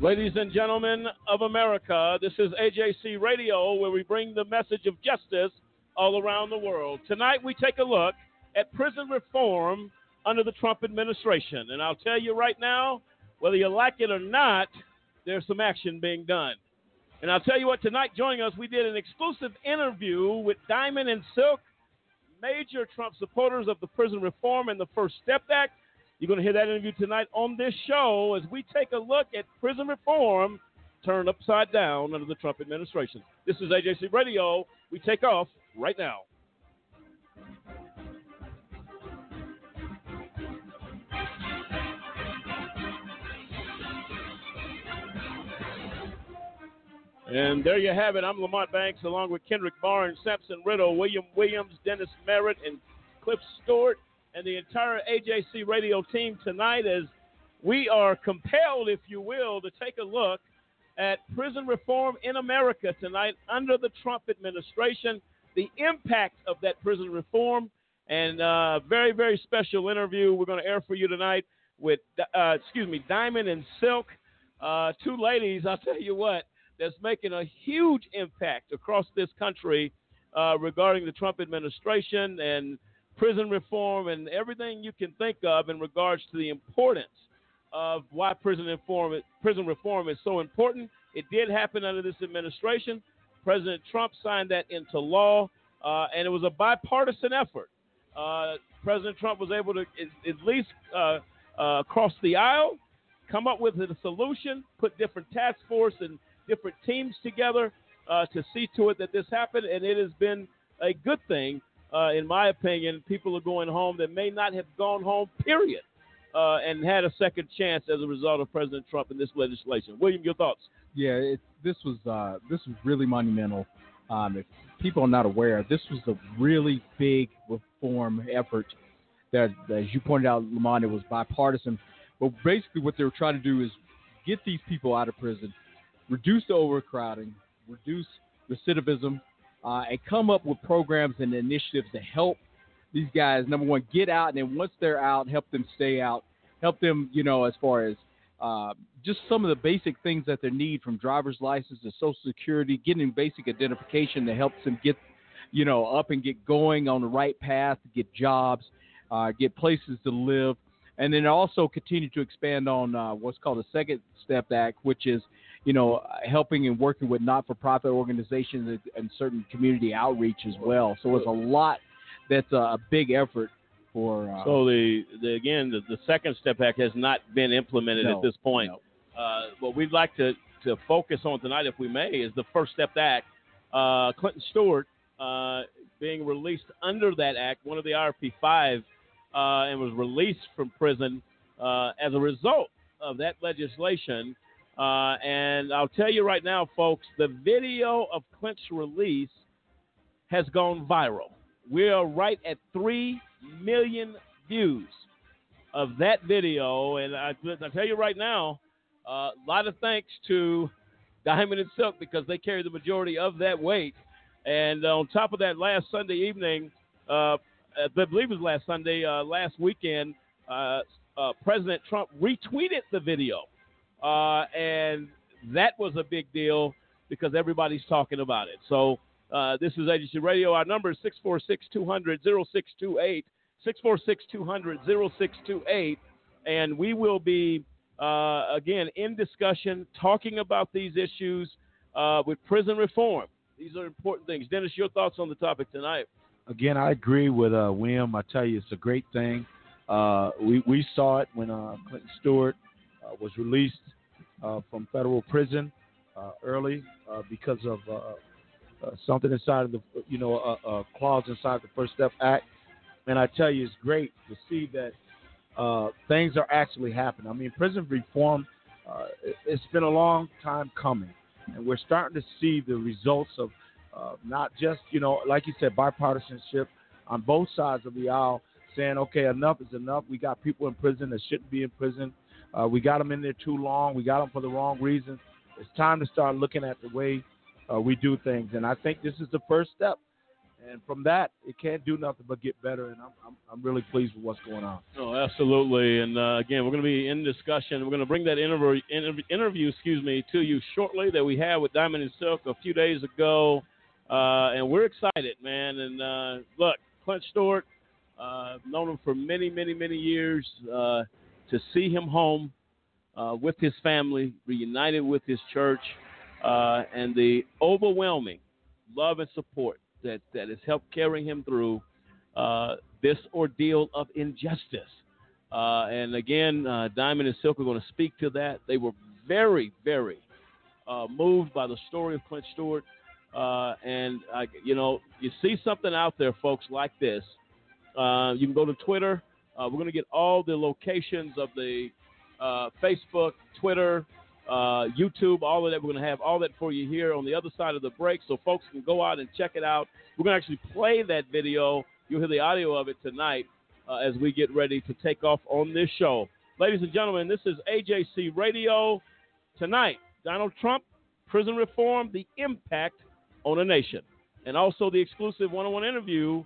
Ladies and gentlemen of America, this is AJC Radio, where we bring the message of justice all around the world. Tonight, we take a look at prison reform under the Trump administration. And I'll tell you right now, whether you like it or not, there's some action being done. And I'll tell you what, tonight, joining us, we did an exclusive interview with Diamond and Silk, major Trump supporters of the prison reform and the First Step Act. You're going to hear that interview tonight on this show as we take a look at prison reform turned upside down under the Trump administration. This is AJC Radio. We take off right now. And there you have it. I'm Lamont Banks along with Kendrick Barnes, Sampson Riddle, William Williams, Dennis Merritt, and Cliff Stewart, and the entire AJC radio team tonight as we are compelled, if you will, to take a look at prison reform in America tonight under the Trump administration, the impact of that prison reform, and a uh, very, very special interview we're going to air for you tonight with, uh, excuse me, Diamond and Silk, uh, two ladies. I'll tell you what, that's making a huge impact across this country uh, regarding the Trump administration and prison reform and everything you can think of in regards to the importance of why prison reform, prison reform is so important. It did happen under this administration. President Trump signed that into law, uh, and it was a bipartisan effort. Uh, President Trump was able to at, least uh, uh cross the aisle, come up with a solution, put different task force and different teams together uh, to see to it that this happened, and it has been a good thing, uh, in my opinion. People are going home that may not have gone home, period, uh, and had a second chance as a result of President Trump and this legislation. William, your thoughts? Yeah, it, this was uh, this was really monumental. Um, if people are not aware, this was a really big reform effort. That, as you pointed out, Lamont, it was bipartisan. But basically, what they were trying to do is get these people out of prison reduce the overcrowding, reduce recidivism, uh, and come up with programs and initiatives to help these guys. Number one, get out, and then once they're out, help them stay out. Help them, you know, as far as uh, just some of the basic things that they need from driver's license to Social Security, getting basic identification that helps them get, you know, up and get going on the right path, get jobs, uh, get places to live, and then also continue to expand on uh, what's called the Second Step Act, which is you know, helping and working with not-for-profit organizations and, certain community outreach as well. So it's a lot that's a big effort for. Uh, so the, the again the, the, second step act has not been implemented no, at this point. No. Uh, what we'd like to to focus on tonight, if we may, is the first step act. Uh, Clinton Stewart uh, being released under that act, one of the IRP five, uh, and was released from prison uh, as a result of that legislation uh, and I'll tell you right now, folks, the video of Clint's release has gone viral. We are right at 3 million views of that video. And I, I tell you right now, uh, a lot of thanks to Diamond and Silk because they carry the majority of that weight. And on top of that, last Sunday evening, uh, I believe it was last Sunday, uh, last weekend, uh, uh, President Trump retweeted the video. Uh, and that was a big deal because everybody's talking about it. So uh, this is AJC Radio. Our number is 646 200 0628. 646 200 0628. And we will be, uh, again, in discussion, talking about these issues uh, with prison reform. These are important things. Dennis, your thoughts on the topic tonight? Again, I agree with uh, William. I tell you, it's a great thing. Uh, we, we saw it when uh, Clinton Stewart uh, was released uh, from federal prison. uh, early because of something inside of the, you know, a, a clause inside the First Step Act. And I tell you, it's great to see that things are actually happening. I mean, prison reform, it, it's been a long time coming, and we're starting to see the results of uh, not just, you know, like you said, bipartisanship on both sides of the aisle, saying, okay, enough is enough. We got people in prison that shouldn't be in prison. Uh, we got them in there too long. We got them for the wrong reasons. It's time to start looking at the way uh, we do things, and I think this is the first step. And from that, it can't do nothing but get better. And I'm, I'm, I'm really pleased with what's going on. Oh, absolutely. And uh, again, we're going to be in discussion. We're going to bring that interview, interview, excuse me, to you shortly that we had with Diamond and Silk a few days ago. Uh, and we're excited, man. And uh, look, Clint Stewart, uh, known him for many, many, many years. Uh, to see him home uh, with his family, reunited with his church, uh, and the overwhelming love and support that, that has helped carry him through this ordeal of injustice. And again, Diamond and Silk are going to speak to that. They were very, very moved by the story of Clint Stewart. And, you know, you see something out there, folks, like this. you can go to Twitter uh, we're going to get all the locations of the uh, Facebook, Twitter, uh, YouTube, all of that. We're going to have all that for you here on the other side of the break so folks can go out and check it out. We're going to actually play that video. You'll hear the audio of it tonight uh, as we get ready to take off on this show. Ladies and gentlemen, this is AJC Radio. Tonight, Donald Trump, prison reform, the impact on a nation. And also the exclusive one on one interview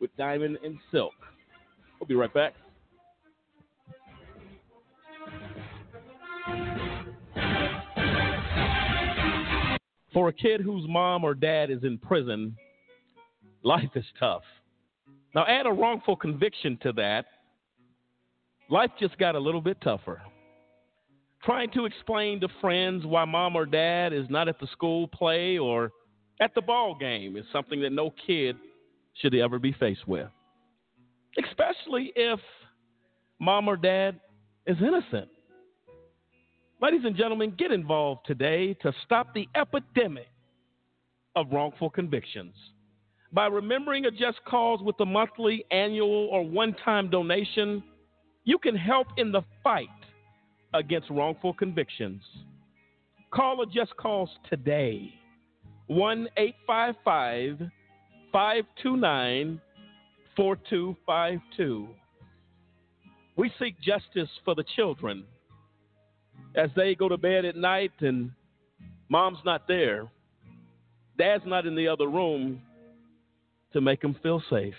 with Diamond and Silk. We'll be right back. For a kid whose mom or dad is in prison, life is tough. Now, add a wrongful conviction to that, life just got a little bit tougher. Trying to explain to friends why mom or dad is not at the school play or at the ball game is something that no kid should ever be faced with especially if mom or dad is innocent. Ladies and gentlemen, get involved today to stop the epidemic of wrongful convictions. By remembering a just cause with a monthly, annual, or one time donation, you can help in the fight against wrongful convictions. Call a just cause today 1 855 529 4252. We seek justice for the children as they go to bed at night and mom's not there, dad's not in the other room to make them feel safe.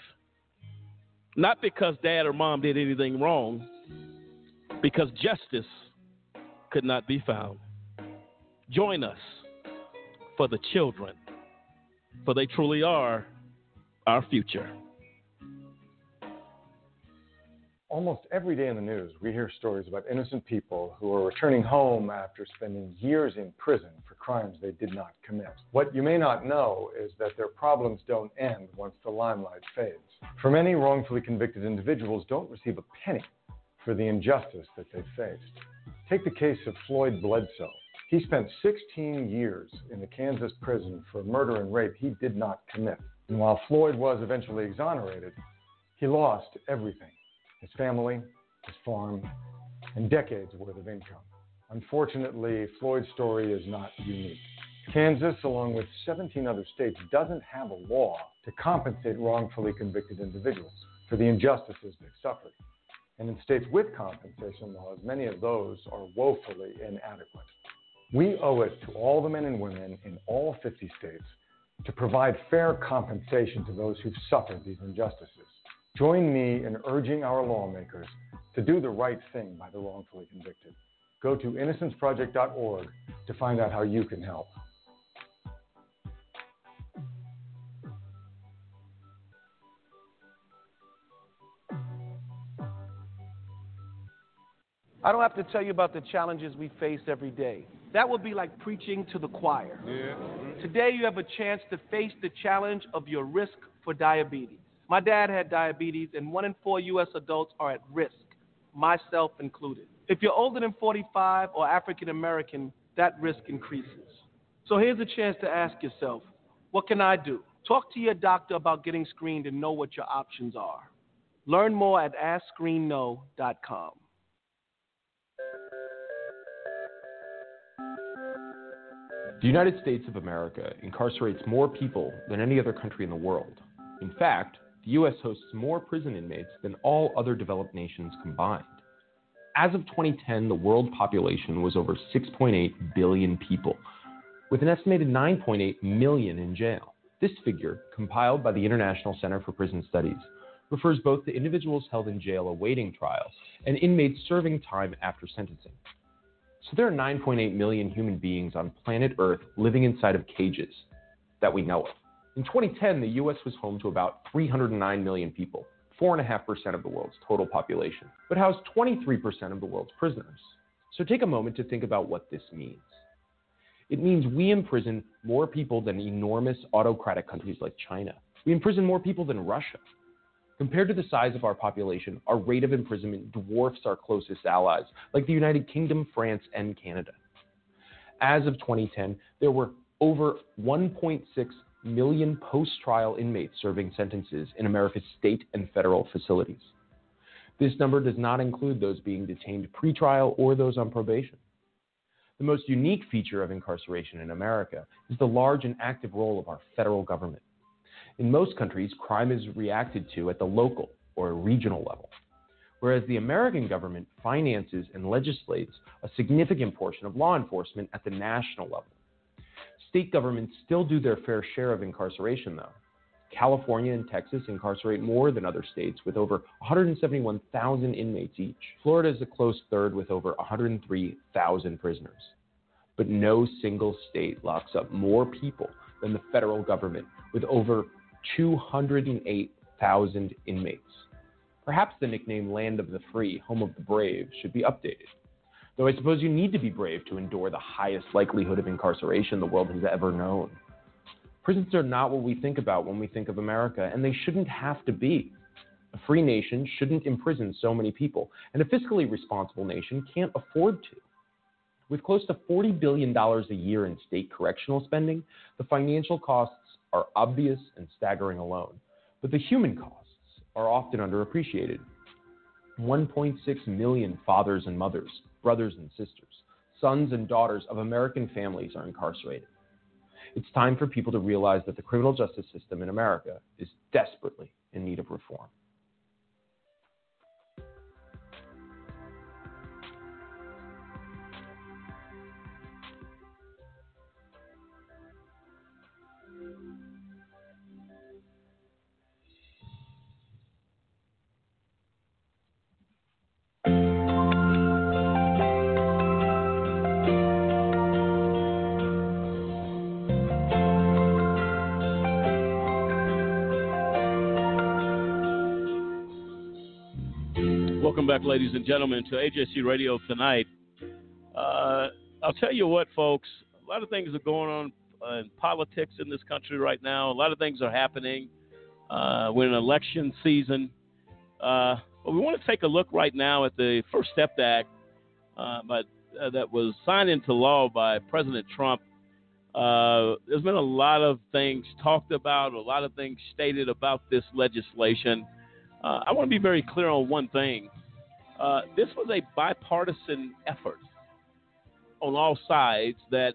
Not because dad or mom did anything wrong, because justice could not be found. Join us for the children, for they truly are our future. Almost every day in the news, we hear stories about innocent people who are returning home after spending years in prison for crimes they did not commit. What you may not know is that their problems don't end once the limelight fades. For many wrongfully convicted individuals don't receive a penny for the injustice that they faced. Take the case of Floyd Bledsoe. He spent 16 years in the Kansas prison for murder and rape he did not commit. And while Floyd was eventually exonerated, he lost everything his family, his farm, and decades worth of income. Unfortunately, Floyd's story is not unique. Kansas, along with 17 other states, doesn't have a law to compensate wrongfully convicted individuals for the injustices they've suffered. And in states with compensation laws, many of those are woefully inadequate. We owe it to all the men and women in all 50 states to provide fair compensation to those who've suffered these injustices. Join me in urging our lawmakers to do the right thing by the wrongfully convicted. Go to innocenceproject.org to find out how you can help. I don't have to tell you about the challenges we face every day. That would be like preaching to the choir. Yeah. Today, you have a chance to face the challenge of your risk for diabetes. My dad had diabetes, and one in four U.S. adults are at risk, myself included. If you're older than 45 or African American, that risk increases. So here's a chance to ask yourself what can I do? Talk to your doctor about getting screened and know what your options are. Learn more at AskScreenKnow.com. The United States of America incarcerates more people than any other country in the world. In fact, the U.S. hosts more prison inmates than all other developed nations combined. As of 2010, the world population was over 6.8 billion people, with an estimated 9.8 million in jail. This figure, compiled by the International Center for Prison Studies, refers both to individuals held in jail awaiting trial and inmates serving time after sentencing. So there are 9.8 million human beings on planet Earth living inside of cages that we know of. In 2010, the U.S. was home to about 309 million people, 4.5% of the world's total population, but housed 23% of the world's prisoners. So take a moment to think about what this means. It means we imprison more people than enormous autocratic countries like China. We imprison more people than Russia. Compared to the size of our population, our rate of imprisonment dwarfs our closest allies, like the United Kingdom, France, and Canada. As of 2010, there were over 1.6 million post trial inmates serving sentences in America's state and federal facilities. This number does not include those being detained pre-trial or those on probation. The most unique feature of incarceration in America is the large and active role of our federal government. In most countries, crime is reacted to at the local or regional level, whereas the American government finances and legislates a significant portion of law enforcement at the national level. State governments still do their fair share of incarceration, though. California and Texas incarcerate more than other states with over 171,000 inmates each. Florida is a close third with over 103,000 prisoners. But no single state locks up more people than the federal government with over 208,000 inmates. Perhaps the nickname Land of the Free, Home of the Brave, should be updated. Though I suppose you need to be brave to endure the highest likelihood of incarceration the world has ever known. Prisons are not what we think about when we think of America, and they shouldn't have to be. A free nation shouldn't imprison so many people, and a fiscally responsible nation can't afford to. With close to $40 billion a year in state correctional spending, the financial costs are obvious and staggering alone, but the human costs are often underappreciated. 1.6 million fathers and mothers, brothers and sisters, sons and daughters of American families are incarcerated. It's time for people to realize that the criminal justice system in America is desperately in need of reform. Back, ladies and gentlemen, to AJC Radio tonight. Uh, I'll tell you what, folks, a lot of things are going on in politics in this country right now. A lot of things are happening. Uh, we're in election season. Uh, but we want to take a look right now at the First Step Act uh, uh, that was signed into law by President Trump. Uh, there's been a lot of things talked about, a lot of things stated about this legislation. I want to be very clear on one thing. Uh, this was a bipartisan effort on all sides that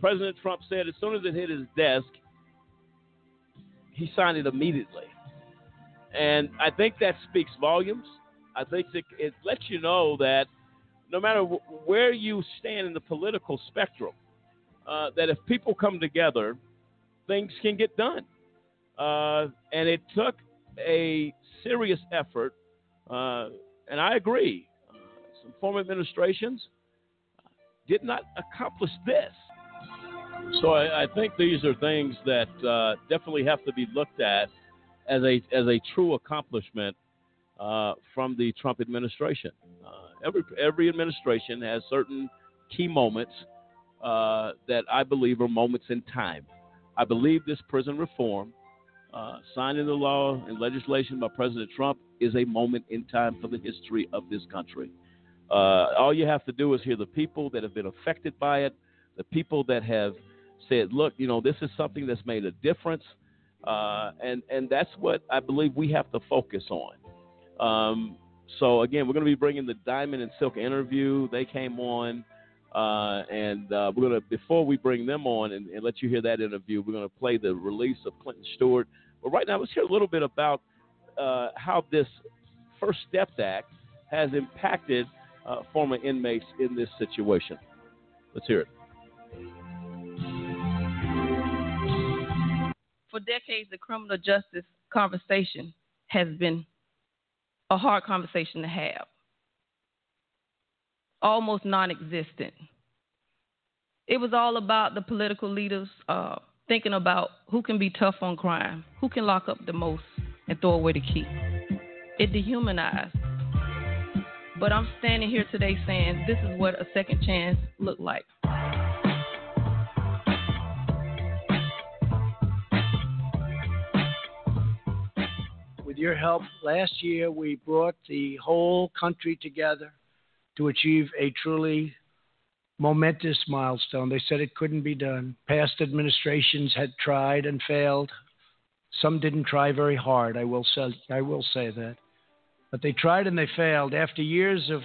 President Trump said as soon as it hit his desk, he signed it immediately. And I think that speaks volumes. I think it, it lets you know that no matter where you stand in the political spectrum, uh, that if people come together, things can get done. Uh, and it took a serious effort uh, and I agree. Uh, some former administrations did not accomplish this. So I, I think these are things that uh, definitely have to be looked at as a as a true accomplishment uh, from the Trump administration. Uh, every every administration has certain key moments uh, that I believe are moments in time. I believe this prison reform, uh, signed into law and legislation by President Trump, is a moment in time for the history of this country. Uh, all you have to do is hear the people that have been affected by it, the people that have said, "Look, you know, this is something that's made a difference," uh, and and that's what I believe we have to focus on. Um, so again, we're going to be bringing the Diamond and Silk interview. They came on, uh, and uh, we're to before we bring them on and, and, let you hear that interview, we're going to play the release of Clinton Stewart. But right now, let's hear a little bit about uh, how this First Step Act has impacted uh, former inmates in this situation. Let's hear it. For decades, the criminal justice conversation has been a hard conversation to have, almost non existent. It was all about the political leaders uh, thinking about who can be tough on crime, who can lock up the most and throw away the key. It dehumanized. But I'm standing here today saying this is what a second chance looked like. With your help, last year we brought the whole country together to achieve a truly momentous milestone. They said it couldn't be done. Past administrations had tried and failed. Some didn't try very hard, I will say, I will say that. But they tried and they failed. After years of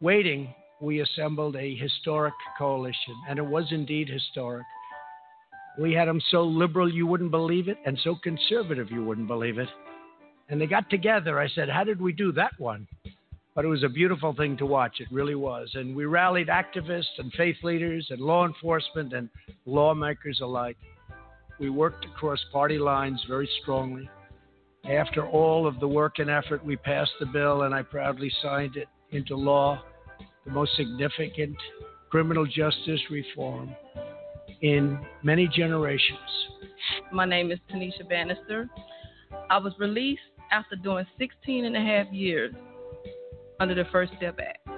waiting, we assembled a historic coalition, and it was indeed historic. We had them so liberal you wouldn't believe it, and so conservative you wouldn't believe it. And they got together. I said, How did we do that one? But it was a beautiful thing to watch. It really was. And we rallied activists and faith leaders and law enforcement and lawmakers alike. We worked across party lines very strongly. After all of the work and effort, we passed the bill, and I proudly signed it into law, the most significant criminal justice reform in many generations. My name is Tanisha Bannister. I was released after doing 16 and a half years under the First Step Act.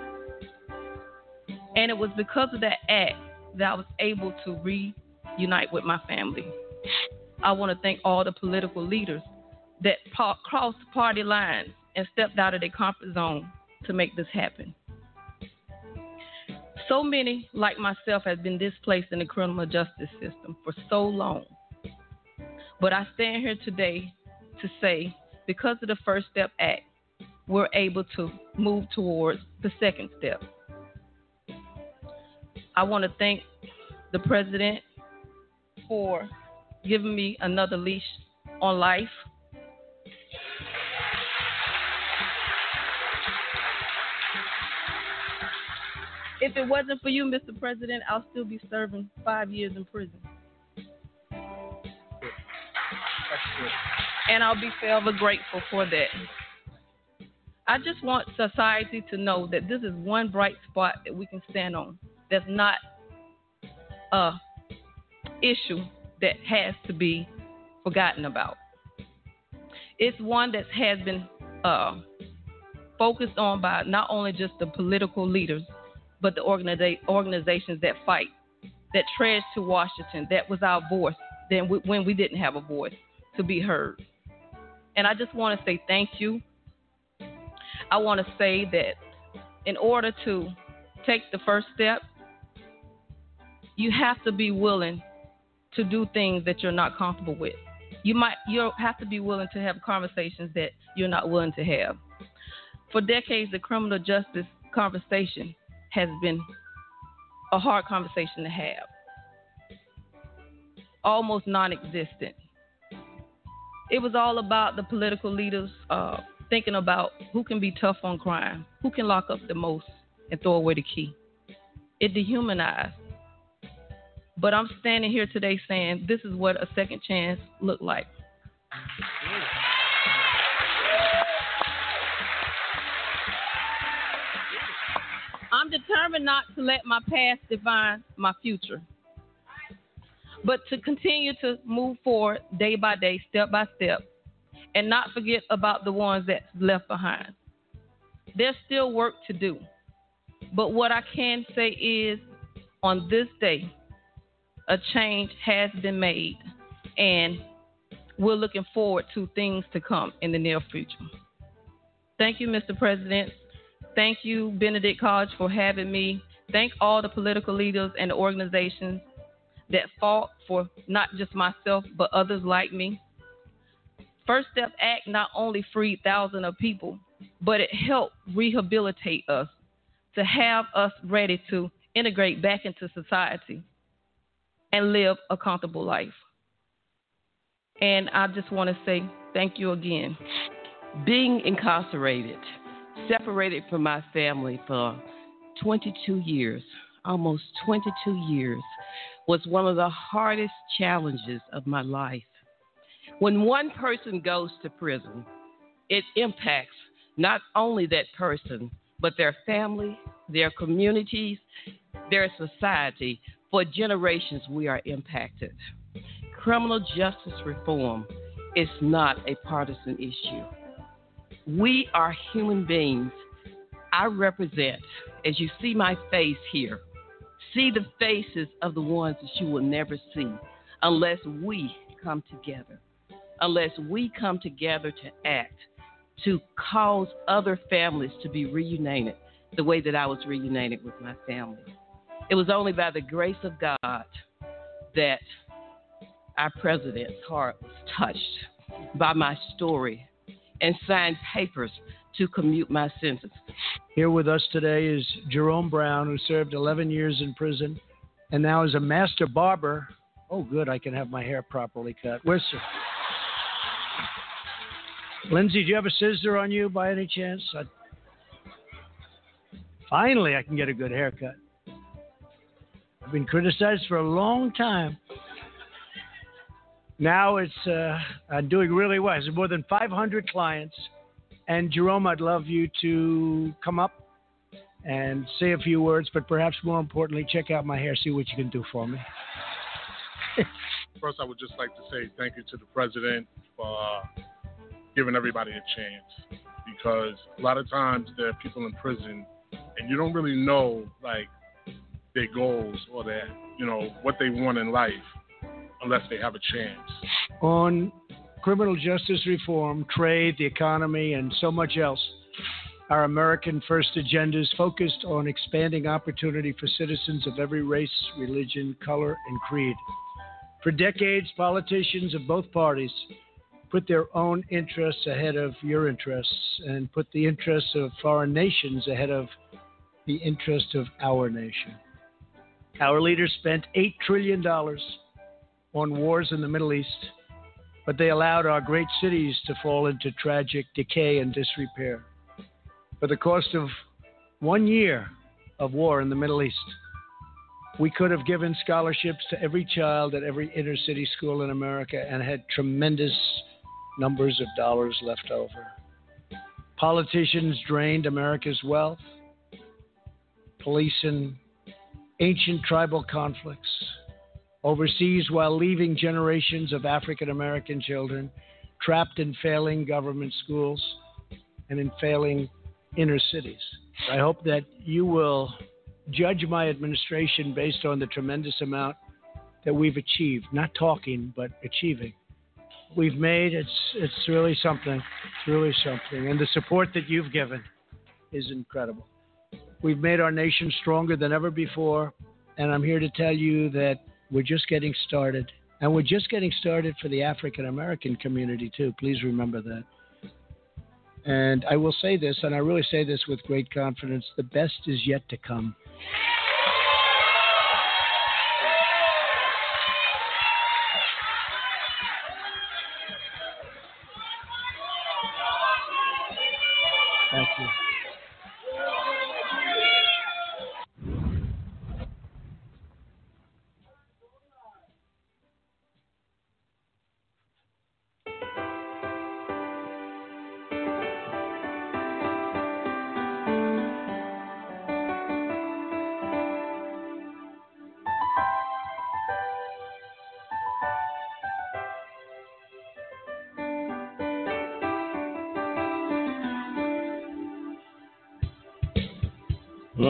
And it was because of that act that I was able to reunite with my family. I want to thank all the political leaders that crossed party lines and stepped out of their comfort zone to make this happen. So many, like myself, have been displaced in the criminal justice system for so long. But I stand here today to say because of the First Step Act, we're able to move towards the second step. I want to thank the president for giving me another leash on life. If it wasn't for you, Mr. President, I'll still be serving five years in prison. and I'll be forever grateful for that. I just want society to know that this is one bright spot that we can stand on. That's not a issue that has to be forgotten about. It's one that has been uh, focused on by not only just the political leaders, but the organiza- organizations that fight, that tread to Washington. That was our voice then when we didn't have a voice to be heard. And I just want to say thank you. I want to say that in order to take the first step, you have to be willing to do things that you're not comfortable with. You might you have to be willing to have conversations that you're not willing to have. For decades, the criminal justice conversation has been a hard conversation to have, almost non-existent it was all about the political leaders uh, thinking about who can be tough on crime, who can lock up the most and throw away the key. It dehumanized. But I'm standing here today saying this is what a second chance looked like. I'm determined not to let my past define my future but to continue to move forward day by day, step by step, and not forget about the ones that's left behind. There's still work to do. But what I can say is on this day, a change has been made, and we're looking forward to things to come in the near future. Thank you, Mr. President. Thank you, Benedict College, for having me. Thank all the political leaders and the organizations that fought for not just myself, but others like me. First Step Act not only freed thousands of people, but it helped rehabilitate us to have us ready to integrate back into society and live a comfortable life. And I just want to say thank you again. Being incarcerated, separated from my family for 22 years, almost 22 years, was one of the hardest challenges of my life. When one person goes to prison, it impacts not only that person, but their family, their communities, their society. For generations, we are impacted. Criminal justice reform is not a partisan issue. We are human beings. I represent, as you see my face here, see the faces of the ones that you will never see unless we come together. Unless we come together to act, to cause other families to be reunited the way that I was reunited with my family. It was only by the grace of God that our president's heart was touched by my story and signed papers to commute my sentence. Here with us today is Jerome Brown, who served 11 years in prison and now is a master barber. Oh, good, I can have my hair properly cut. Where's Lindsay? Do you have a scissor on you by any chance? I... Finally, I can get a good haircut. I've been criticized for a long time. Now it's uh, I'm doing really well. There's more than 500 clients. And Jerome, I'd love you to come up and say a few words, but perhaps more importantly, check out my hair, see what you can do for me. First, I would just like to say thank you to the president for giving everybody a chance because a lot of times there are people in prison and you don't really know like their goals or their you know what they want in life unless they have a chance. On criminal justice reform, trade, the economy, and so much else, our American First agenda is focused on expanding opportunity for citizens of every race, religion, color, and creed. For decades, politicians of both parties put their own interests ahead of your interests and put the interests of foreign nations ahead of the interest of our nation. Our leaders spent $8 trillion on wars in the Middle East, but they allowed our great cities to fall into tragic decay and disrepair. For the cost of one year of war in the Middle East, we could have given scholarships to every child at every inner city school in America and had tremendous numbers of dollars left over. Politicians drained America's wealth, policing ancient tribal conflicts overseas while leaving generations of African American children trapped in failing government schools and in failing inner cities. I hope that you will judge my administration based on the tremendous amount that we've achieved, not talking, but achieving. We've made it's it's really something. It's really something. And the support that you've given is incredible. We've made our nation stronger than ever before, and I'm here to tell you that we're just getting started. And we're just getting started for the African American community, too. Please remember that. And I will say this, and I really say this with great confidence the best is yet to come.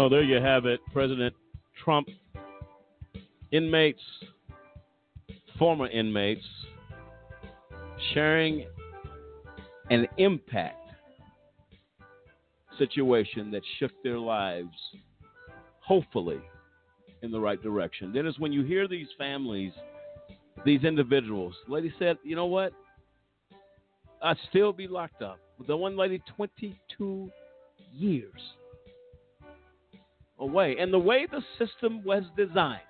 Well, there you have it. President Trump, inmates, former inmates, sharing an impact situation that shook their lives, hopefully, in the right direction. Then is when you hear these families, these individuals. Lady said, "You know what? I'd still be locked up." The one lady, 22 years away, and the way the system was designed,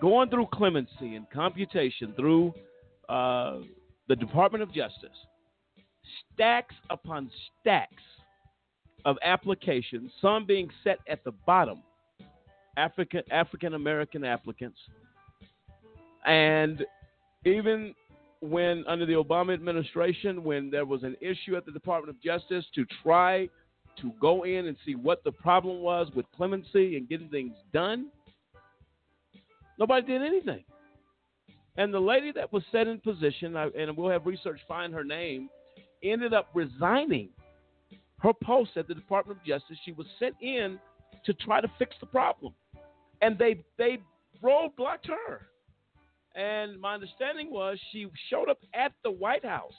going through clemency and commutation through uh, the Department of Justice, stacks upon stacks of applications, some being set at the bottom, African African American applicants, and even when under the Obama administration, when there was an issue at the Department of Justice to try to go in and see what the problem was with clemency and getting things done, nobody did anything. And the lady that was set in position, and we'll have research find her name, ended up resigning her post at the Department of Justice. She was sent in to try to fix the problem, and they they roadblocked her. And my understanding was she showed up at the White House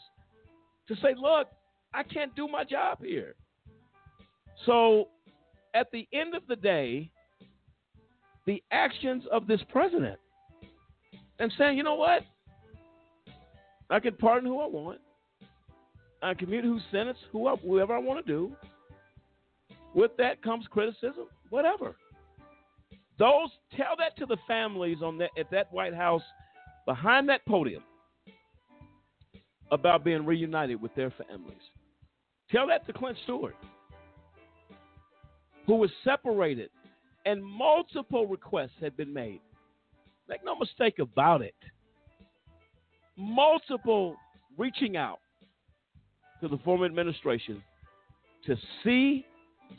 to say, "Look, I can't do my job here." So, at the end of the day, the actions of this president and saying, "You know what? I can pardon who I want. I commute who sentence whoever I want to do. With that comes criticism, whatever. Those tell that to the families on that at that White House behind that podium about being reunited with their families. Tell that to Clint Stewart, who was separated and multiple requests had been made. Make no mistake about it. Multiple reaching out to the former administration to see,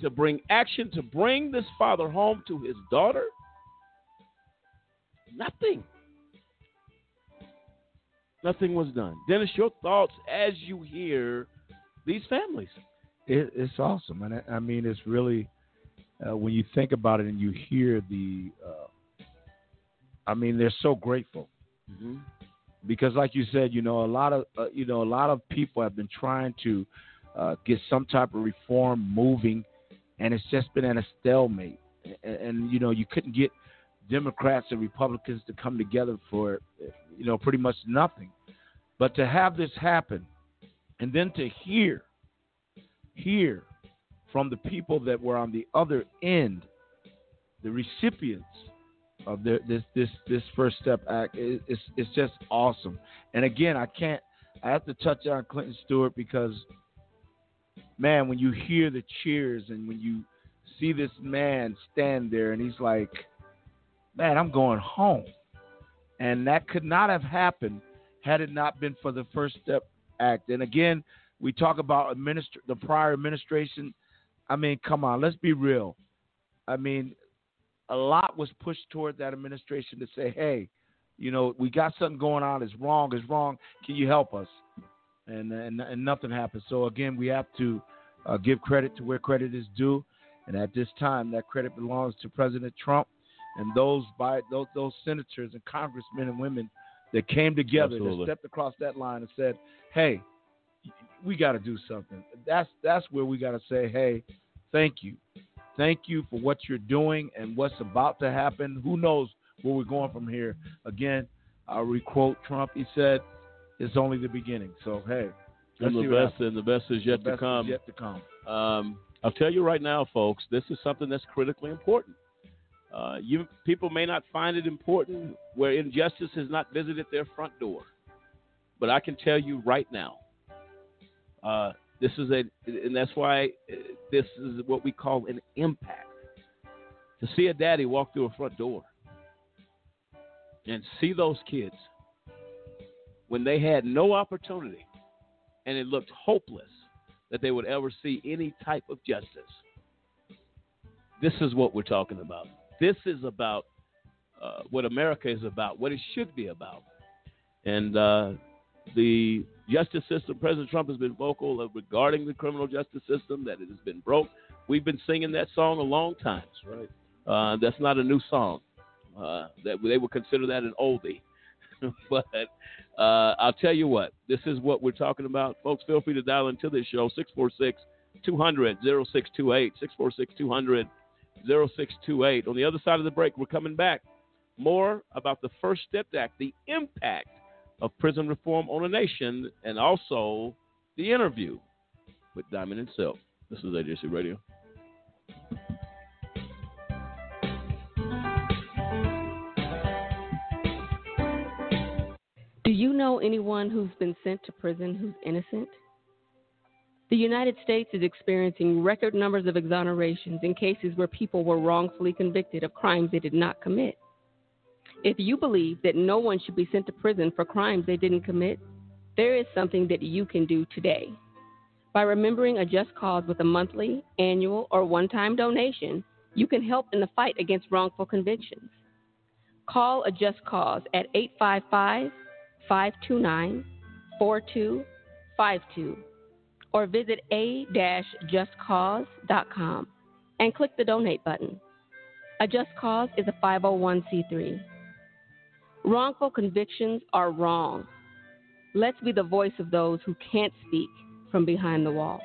to bring action, to bring this father home to his daughter? Nothing. Nothing was done. Dennis, your thoughts as you hear these families? It, it's awesome, and I, I mean, it's really uh, when you think about it and you hear the. Uh, I mean, they're so grateful. Mm-hmm because like you said you know a lot of uh, you know a lot of people have been trying to uh, get some type of reform moving and it's just been at a stalemate and, and, you know you couldn't get democrats and republicans to come together for you know pretty much nothing but to have this happen and then to hear hear from the people that were on the other end the recipients of this this this First Step Act. It, it's it's just awesome. And again, I can't. I have to touch on Clinton Stewart because, man, when you hear the cheers and when you see this man stand there and he's like, man, I'm going home. And that could not have happened had it not been for the First Step Act. And again, we talk about administ- the prior administration. I mean, come on, let's be real. I mean, a lot was pushed toward that administration to say, hey, you know, we got something going on. It's wrong. It's wrong. Can you help us? And and, and nothing happened. So again, we have to uh, give credit to where credit is due. And at this time, that credit belongs to President Trump and those by those, those senators and congressmen and women that came together, Absolutely. that stepped across that line and said, "Hey, we got to do something." That's that's where we got to say, "Hey, thank you." Thank you for what you're doing and what's about to happen. Who knows where we're going from here? Again, I'll requote Trump. He said, "It's only the beginning." So hey, and the best and the best is yet the to come. yet to come. Um, I'll tell you right now, folks. This is something that's critically important. Uh, you people may not find it important where injustice has not visited their front door, but I can tell you right now, uh, this is a, and that's why uh, this is what we call an impact. To see a daddy walk through a front door and see those kids when they had no opportunity and it looked hopeless that they would ever see any type of justice. This is what we're talking about. This is about uh, what America is about, what it should be about. And uh, the justice system, President Trump has been vocal regarding the criminal justice system, that it has been broke. We've been singing that song a long time. Right. Uh, that's not a new song. Uh, that they would consider that an oldie. but uh, I'll tell you what, this is what we're talking about. Folks, feel free to dial into this show, 646 200 0628. 646 200 0628. On the other side of the break, we're coming back. More about the First Step Act, the impact of prison reform on a nation, and also the interview with Diamond himself. This is AJC Radio. Do you know anyone who's been sent to prison who's innocent? The United States is experiencing record numbers of exonerations in cases where people were wrongfully convicted of crimes they did not commit. If you believe that no one should be sent to prison for crimes they didn't commit, there is something that you can do today. By remembering a just cause with a monthly, annual, or one time donation, you can help in the fight against wrongful convictions. Call a just cause at 855 529 4252 or visit a justcause.com and click the donate button. A Just Cause is a 501c3. Wrongful convictions are wrong. Let's be the voice of those who can't speak from behind the wall.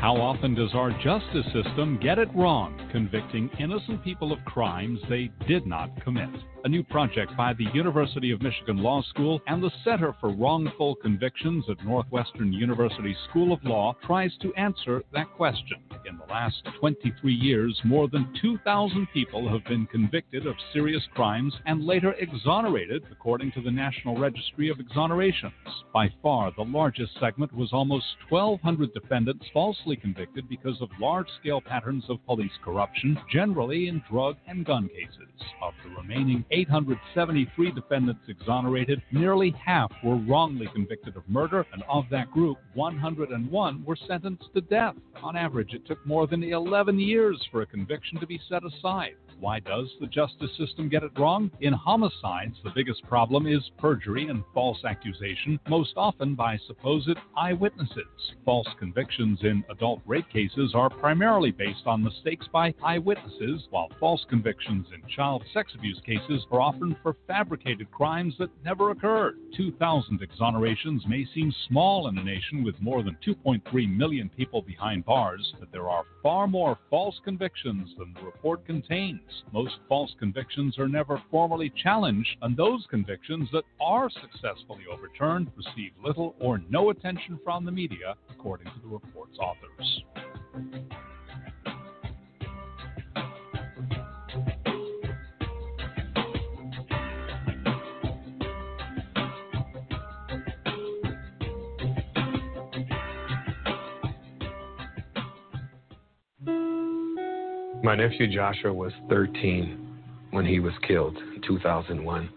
How often does our justice system get it wrong, convicting innocent people of crimes they did not commit? A new project by the University of Michigan Law School and the Center for Wrongful Convictions at Northwestern University School of Law tries to answer that question. In the last 23 years, more than 2,000 people have been convicted of serious crimes and later exonerated, according to the National Registry of Exonerations. By far, the largest segment was almost 1,200 defendants falsely convicted because of large scale patterns of police corruption, generally in drug and gun cases. Of the remaining 873 defendants exonerated, nearly half were wrongly convicted of murder, and of that group, 101 were sentenced to death. On average, it took more than 11 years for a conviction to be set aside. Why does the justice system get it wrong? In homicides, the biggest problem is perjury and false accusation, most often by supposed eyewitnesses. False convictions in adult rape cases are primarily based on mistakes by eyewitnesses, while false convictions in child sex abuse cases are often for fabricated crimes that never occurred. 2,000 exonerations may seem small in a nation with more than 2.3 million people behind bars, but there are far more false convictions than the report contains. Most false convictions are never formally challenged, and those convictions that are successfully overturned receive little or no attention from the media, according to the report's authors. My nephew Joshua was 13 when he was killed in 2001.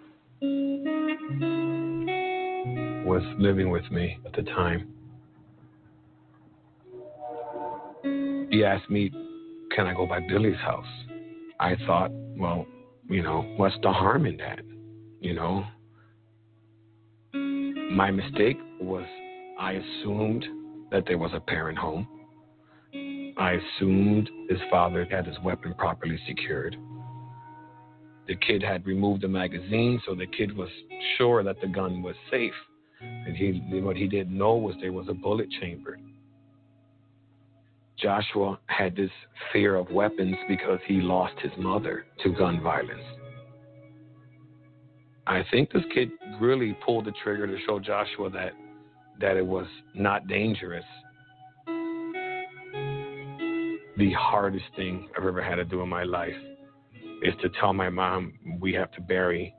Was living with me at the time. He asked me, Can I go by Billy's house? I thought, Well, you know, what's the harm in that? You know? My mistake was I assumed that there was a parent home. I assumed his father had his weapon properly secured. The kid had removed the magazine, so the kid was sure that the gun was safe. And he, what he didn't know was there was a bullet chamber. Joshua had this fear of weapons because he lost his mother to gun violence. I think this kid really pulled the trigger to show Joshua that that it was not dangerous the hardest thing I've ever had to do in my life is to tell my mom we have to bury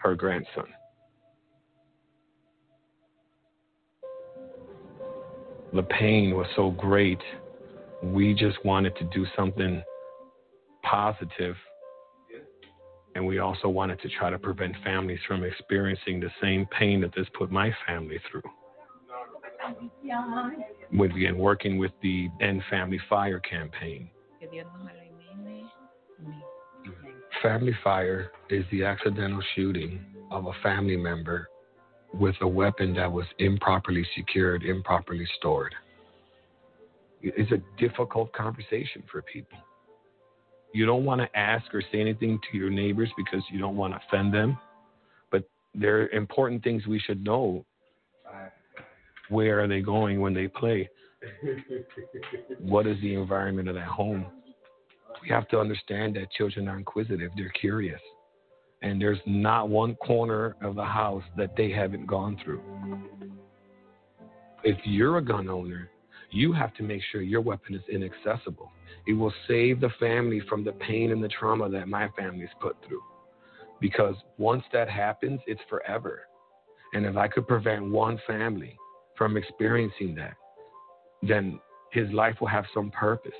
her grandson. The pain was so great. We just wanted to do something positive, and we also wanted to try to prevent families from experiencing the same pain that this put my family through. We began working with the End Family Fire campaign. Family Fire is the accidental shooting of a family member with a weapon that was improperly secured, improperly stored. It's a difficult conversation for people. You don't want to ask or say anything to your neighbors because you don't want to offend them. But there are important things we should know. Where are they going when they play? what is the environment of that home? We have to understand that children are inquisitive, they're curious. And there's not one corner of the house that they haven't gone through. If you're a gun owner, you have to make sure your weapon is inaccessible. It will save the family from the pain and the trauma that my family's put through. Because once that happens, it's forever. And if I could prevent one family from experiencing that, then his life will have some purpose.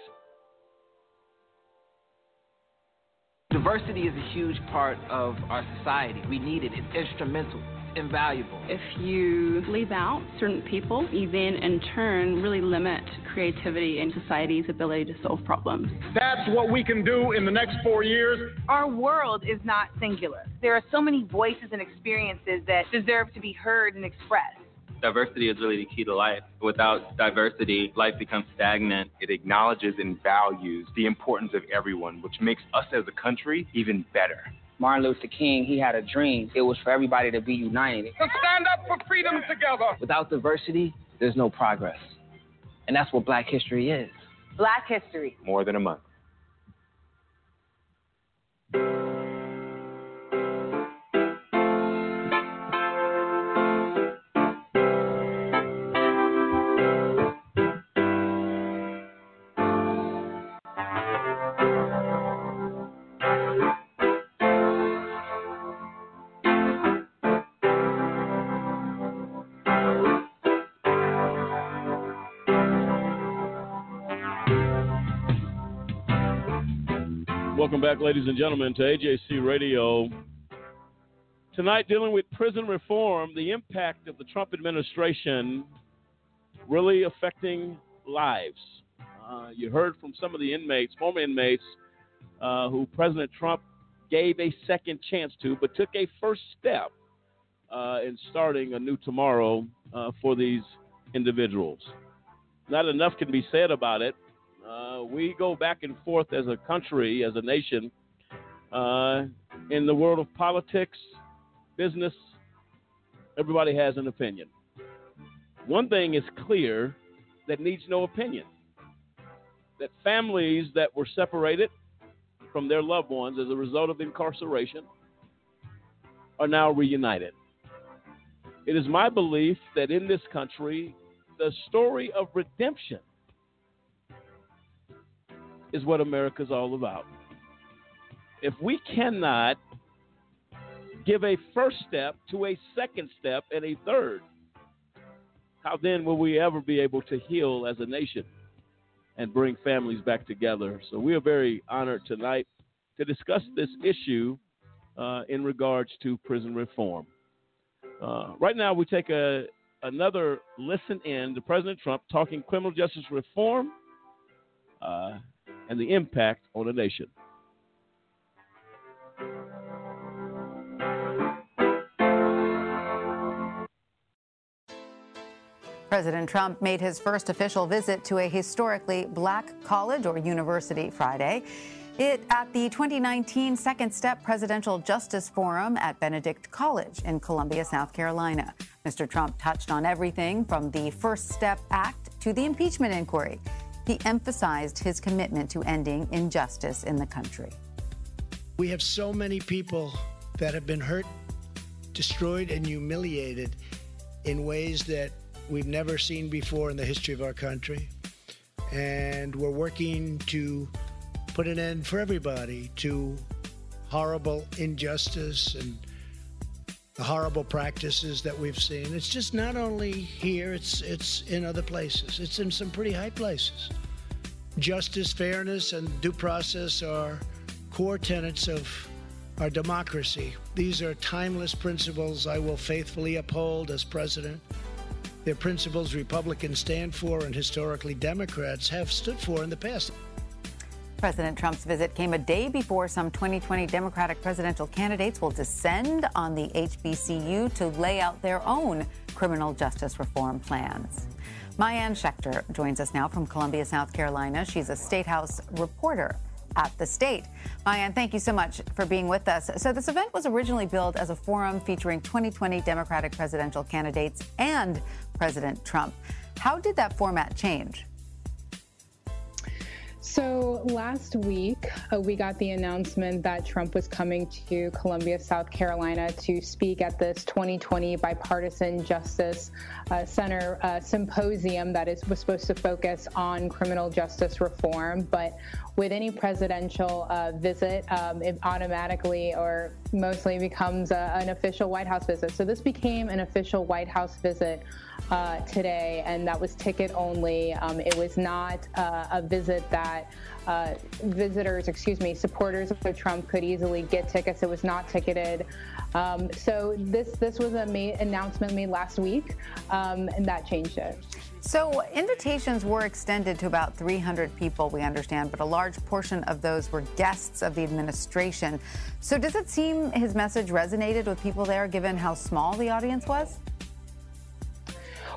Diversity is a huge part of our society. We need it. It's instrumental, invaluable. If you leave out certain people, you then in turn really limit creativity and society's ability to solve problems. That's what we can do in the next four years. Our world is not singular. There are so many voices and experiences that deserve to be heard and expressed diversity is really the key to life. Without diversity, life becomes stagnant. It acknowledges and values the importance of everyone, which makes us as a country even better. Martin Luther King, he had a dream. It was for everybody to be united. To stand up for freedom together. Without diversity, there's no progress. And that's what black history is. Black history. More than a month. Welcome back, ladies and gentlemen, to AJC Radio. Tonight, dealing with prison reform, the impact of the Trump administration really affecting lives. Uh, you heard from some of the inmates, former inmates, uh, who President Trump gave a second chance to, but took a first step uh, in starting a new tomorrow uh, for these individuals. Not enough can be said about it. Uh, we go back and forth as a country, as a nation, uh, in the world of politics, business. Everybody has an opinion. One thing is clear that needs no opinion that families that were separated from their loved ones as a result of incarceration are now reunited. It is my belief that in this country, the story of redemption is what America's all about. If we cannot give a first step to a second step and a third, how then will we ever be able to heal as a nation and bring families back together? So we are very honored tonight to discuss this issue uh, in regards to prison reform. Uh, right now, we take a another listen in to President Trump talking criminal justice reform. Uh, and the impact on the nation. President Trump made his first official visit to a historically black college or university Friday. It at the 2019 Second Step Presidential Justice Forum at Benedict College in Columbia, South Carolina. Mr. Trump touched on everything from the First Step Act to the impeachment inquiry. He emphasized his commitment to ending injustice in the country. We have so many people that have been hurt, destroyed, and humiliated in ways that we've never seen before in the history of our country. And we're working to put an end for everybody to horrible injustice and the horrible practices that we've seen. It's just not only here, it's it's in other places. It's in some pretty high places. Justice, fairness, and due process are core tenets of our democracy. These are timeless principles I will faithfully uphold as president. They're principles Republicans stand for and historically Democrats have stood for in the past. President Trump's visit came a day before some 2020 Democratic presidential candidates will descend on the HBCU to lay out their own criminal justice reform plans. Maayan Schechter joins us now from Columbia, South Carolina. She's a State House reporter at the state. Maayan, thank you so much for being with us. So, this event was originally billed as a forum featuring 2020 Democratic presidential candidates and President Trump. How did that format change? So last week, uh, we got the announcement that Trump was coming to Columbia, South Carolina to speak at this 2020 Bipartisan Justice uh, Center uh, symposium that is was supposed to focus on criminal justice reform. But with any presidential uh, visit, um, it automatically or mostly becomes a, an official White House visit. So this became an official White House visit uh, today, and that was ticket only. Um, it was not uh, a visit that uh, visitors, excuse me, supporters of Trump could easily get tickets. It was not ticketed. Um, so this this was a announcement made last week, um, and that changed it. So invitations were extended to about 300 people, we understand, but a large portion of those were guests of the administration. So does it seem his message resonated with people there, given how small the audience was?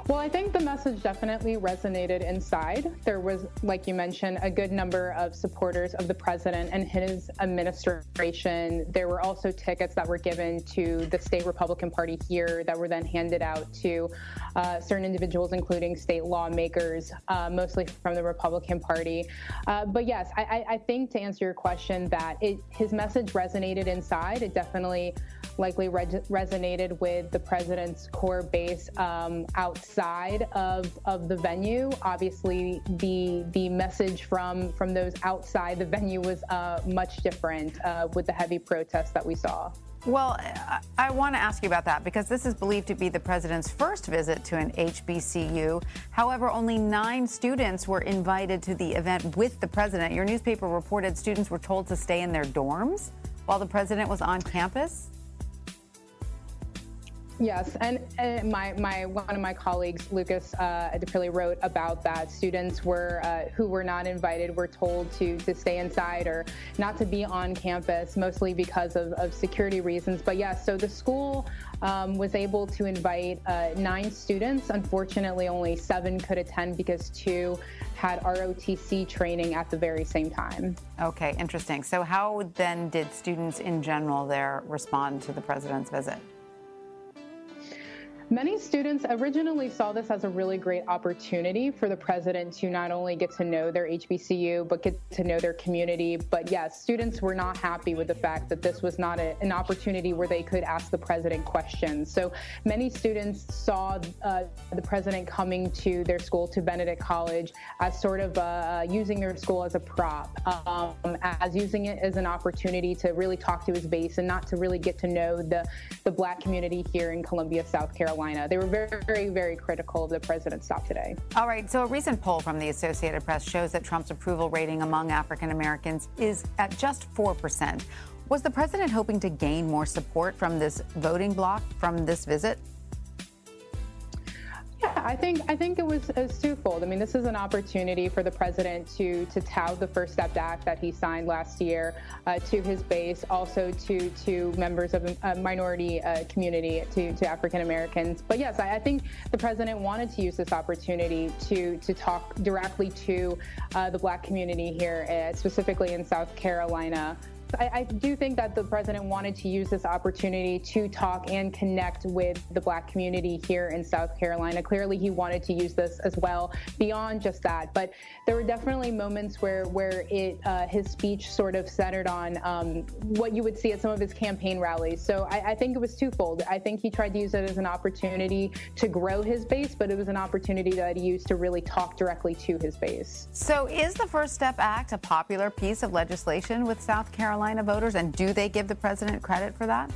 Well, I think the message definitely resonated inside. There was, like you mentioned, a good number of supporters of the president and his administration. There were also tickets that were given to the state Republican Party here that were then handed out to uh, certain individuals, including state lawmakers, uh, mostly from the Republican Party. Uh, but yes, I, I, think to answer your question, that it, his message resonated inside. It definitely likely re- resonated with the president's core base um, outside of, of the venue. Obviously, the the message from from those outside the venue was uh, much different uh, with the heavy protests that we saw. Well, I, I want to ask you about that because this is believed to be the president's first visit to an HBCU. However, only nine students were invited to the event with the president. Your newspaper reported students were told to stay in their dorms while the president was on campus. Yes, and, my, my one of my colleagues, Lucas uh, Daprile, wrote about that. Students were uh, who were not invited were told to to stay inside or not to be on campus, mostly because of, of security reasons. But yes, so the school um, was able to invite uh, nine students. Unfortunately, only seven could attend because two had ROTC training at the very same time. Okay, interesting. So, how then did students in general there respond to the president's visit? Many students originally saw this as a really great opportunity for the president to not only get to know their HBCU, but get to know their community. But yes, students were not happy with the fact that this was not a, an opportunity where they could ask the president questions. So many students saw uh, the president coming to their school, to Benedict College, as sort of uh, using their school as a prop, um, as using it as an opportunity to really talk to his base and not to really get to know the, the black community here in Columbia, South Carolina. Carolina. They were very, very, critical of the president's stop today. All right. So, a recent poll from the Associated Press shows that Trump's approval rating among African Americans is at just 4%. Was the president hoping to gain more support from this voting bloc from this visit? Yeah, I think I think it was, it was twofold. I mean, this is an opportunity for the president to to tout the First Step Act that he signed last year uh, to his base, also to to members of a minority uh, community, to to African Americans. But yes, I, I, think the president wanted to use this opportunity to to talk directly to uh, the Black community here, uh, specifically in South Carolina. I, I, do think that the president wanted to use this opportunity to talk and connect with the black community here in South Carolina. Clearly, he wanted to use this as well beyond just that. But there were definitely moments where where it uh, his speech sort of centered on um, what you would see at some of his campaign rallies. So I, I think it was twofold. I think he tried to use it as an opportunity to grow his base, but it was an opportunity that he used to really talk directly to his base. So is the First Step Act a popular piece of legislation with South Carolina? Carolina voters, and do they give the president credit for that?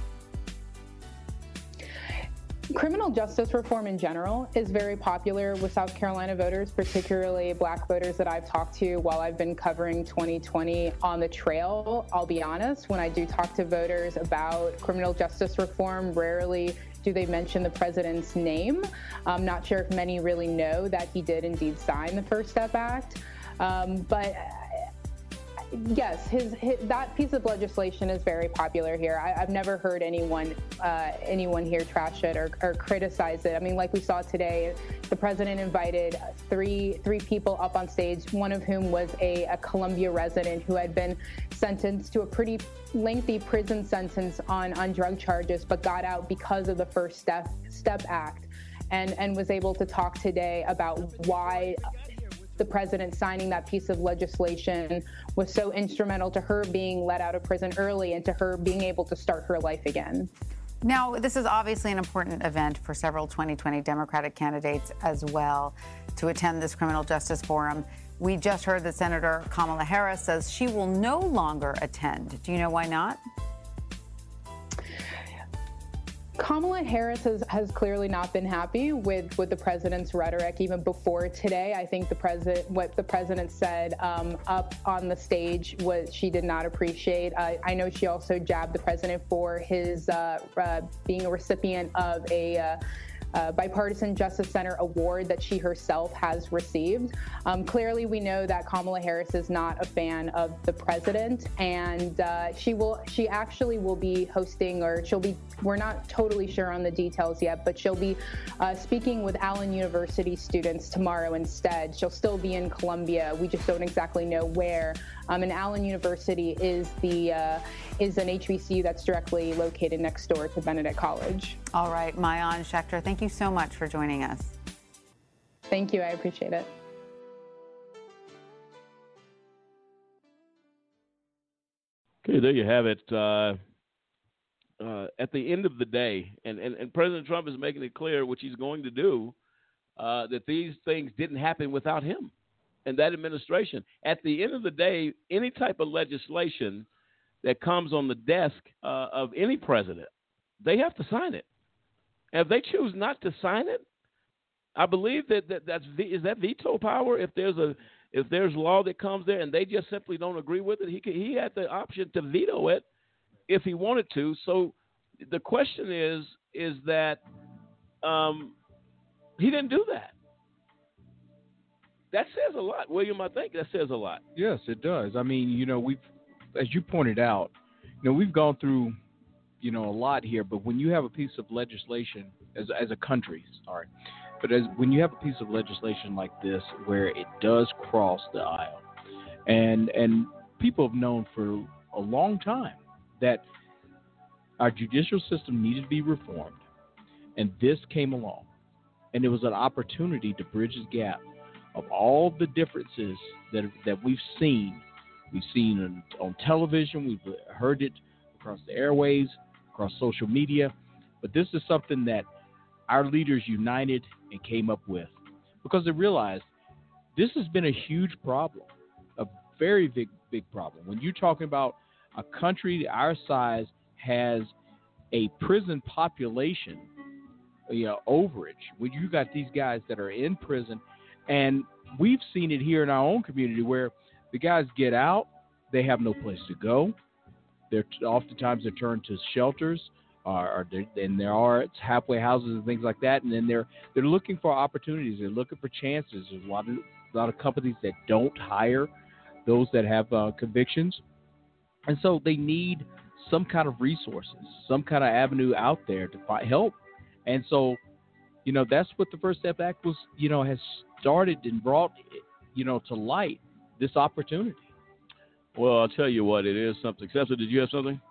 Criminal justice reform in general is very popular with South Carolina voters, particularly black voters that I've talked to while I've been covering 2020 on the trail. I'll be honest, when I do talk to voters about criminal justice reform, rarely do they mention the president's name. I'm not sure if many really know that he did indeed sign the First Step Act. Um, but yes, his, his, that piece of legislation is very popular here. I, have never heard anyone uh, anyone here trash it or, or, criticize it. I mean, like we saw today, the president invited three three people up on stage. One of whom was a, a Columbia resident who had been sentenced to a pretty lengthy prison sentence on on drug charges, but got out because of the First Step Step Act, and and was able to talk today about why the president signing that piece of legislation was so instrumental to her being let out of prison early and to her being able to start her life again. Now, this is obviously an important event for several 2020 Democratic candidates as well to attend this criminal justice forum. We just heard that Senator Kamala Harris says she will no longer attend. Do you know why not? Kamala Harris has, has clearly not been happy with, with the president's rhetoric even before today. I think the president, what the president said um, up on the stage was she did not appreciate. Uh, I know she also jabbed the president for his uh, uh, being a recipient of a uh, Bipartisan Justice Center award that she herself has received. Um, clearly, we know that Kamala Harris is not a fan of the president, and uh, she will. She actually will be hosting, or she'll be. We're not totally sure on the details yet, but she'll be uh, speaking with Allen University students tomorrow instead. She'll still be in Columbia. We just don't exactly know where. Um, and Allen University is the uh, is an HBCU that's directly located next door to Benedict College. All right, Maayan Schechter, thank you so much for joining us. Thank you. I appreciate it. Okay, there you have it. Uh, uh, at the end of the day, and, and, and, President Trump is making it clear, which he's going to do, uh, that these things didn't happen without him and that administration. At the end of the day, any type of legislation that comes on the desk uh, of any president, they have to sign it. And if they choose not to sign it, I believe that, that that's is that veto power. If there's a if there's law that comes there and they just simply don't agree with it, he he had the option to veto it if he wanted to. So the question is is that um, he didn't do that that says a lot, William. I think that says a lot. Yes, it does. I mean, you know, we've, as you pointed out, you know, we've gone through, you know, a lot here. But when you have a piece of legislation as as a country, sorry, but as when you have a piece of legislation like this where it does cross the aisle, and and people have known for a long time that our judicial system needed to be reformed, and this came along, and it was an opportunity to bridge the gap of all the differences that that we've seen. We've seen on, on television, we've heard it across the airways, across social media, but this is something that our leaders united and came up with because they realized this has been a huge problem, a very big big problem. When you're talking about a country our size has a prison population you know, overage. When you got these guys that are in prison and we've seen it here in our own community where the guys get out, they have no place to go. They're oftentimes they're turned to shelters, or, or and there are halfway houses and things like that. And then they're they're looking for opportunities. They're looking for chances. There's a lot of a lot of companies that don't hire those that have uh, convictions, and so they need some kind of resources, some kind of avenue out there to find help. And so, you know, that's what the First Step Act was, you know, has started and brought, you know, to light this opportunity. Well, I'll tell you what, it is something. Cesar, did you have something?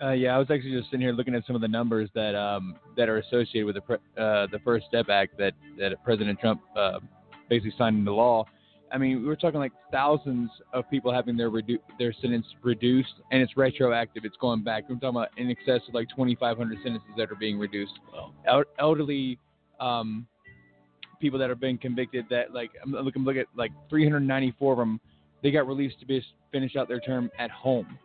Uh, yeah, I was actually just sitting here looking at some of the numbers that um, that are associated with the uh, the First Step Act that that President Trump uh, basically signed into law. I mean, we are talking like thousands of people having their redu- their sentence reduced, and it's retroactive. It's going back. We're talking about in excess of like 2,500 sentences that are being reduced. El- elderly um, people that have been convicted that like I'm looking look at like 394 of them they got released to be finish out their term at home.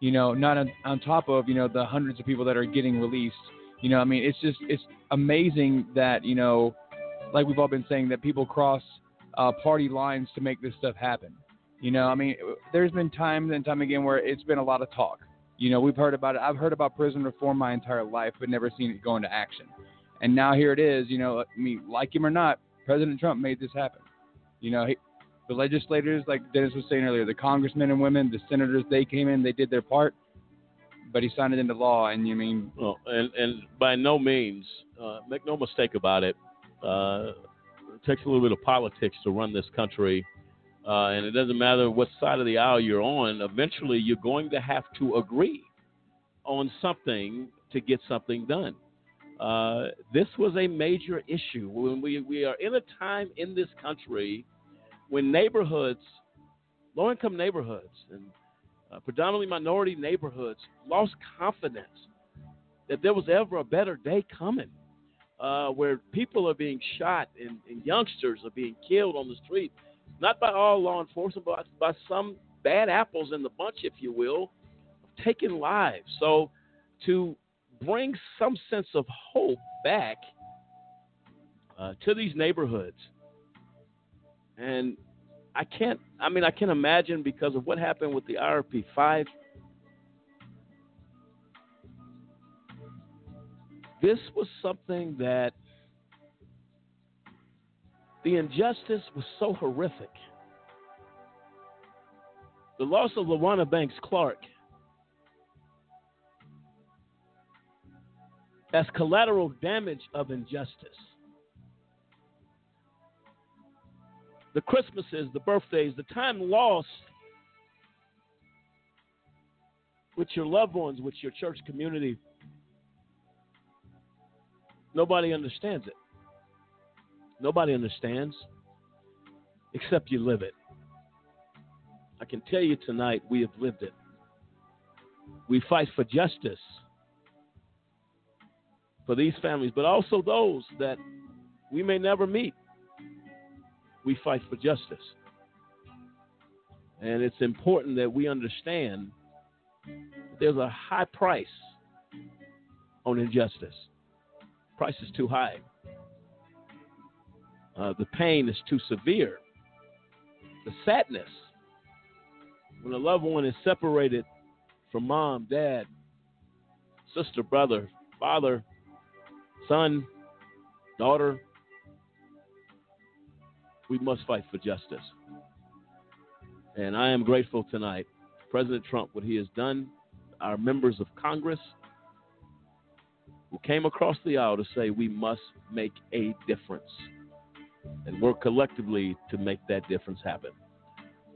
You know, not on, on top of you know the hundreds of people that are getting released. You know, I mean, it's just it's amazing that you know, like we've all been saying, that people cross uh, party lines to make this stuff happen. You know, I mean, there's been time and time again where it's been a lot of talk. You know, we've heard about it. I've heard about prison reform my entire life, but never seen it go into action. And now here it is. You know, I mean, like him or not, President Trump made this happen. You know, he, the legislators, like Dennis was saying earlier, the congressmen and women, the senators, they came in, they did their part, but he signed it into law. And you mean, well, and and by no means, uh, make no mistake about it. Uh, it takes a little bit of politics to run this country, uh, and it doesn't matter what side of the aisle you're on. Eventually, you're going to have to agree on something to get something done. Uh, this was a major issue when we, we are in a time in this country when neighborhoods, low income neighborhoods, and uh, predominantly minority neighborhoods lost confidence that there was ever a better day coming, uh, where people are being shot and, and, youngsters are being killed on the street, not by all law enforcement, but by some bad apples in the bunch, if you will, taking lives. So to bring some sense of hope back uh, to these neighborhoods and I can't, I mean, I can't imagine because of what happened with the IRP 5. This was something that the injustice was so horrific. The loss of Lawana Banks Clark as collateral damage of injustice. the Christmases, the birthdays, the time lost with your loved ones, with your church community. Nobody understands it. Nobody understands except you live it. I can tell you tonight, we have lived it. We fight for justice for these families, but also those that we may never meet we fight for justice. And it's important that we understand there's a high price on injustice. Price is too high. Uh, the pain is too severe. The sadness when a loved one is separated from mom, dad, sister, brother, father, son, daughter, we must fight for justice. And I am grateful tonight, President Trump, what he has done, our members of Congress who came across the aisle to say we must make a difference and work collectively to make that difference happen.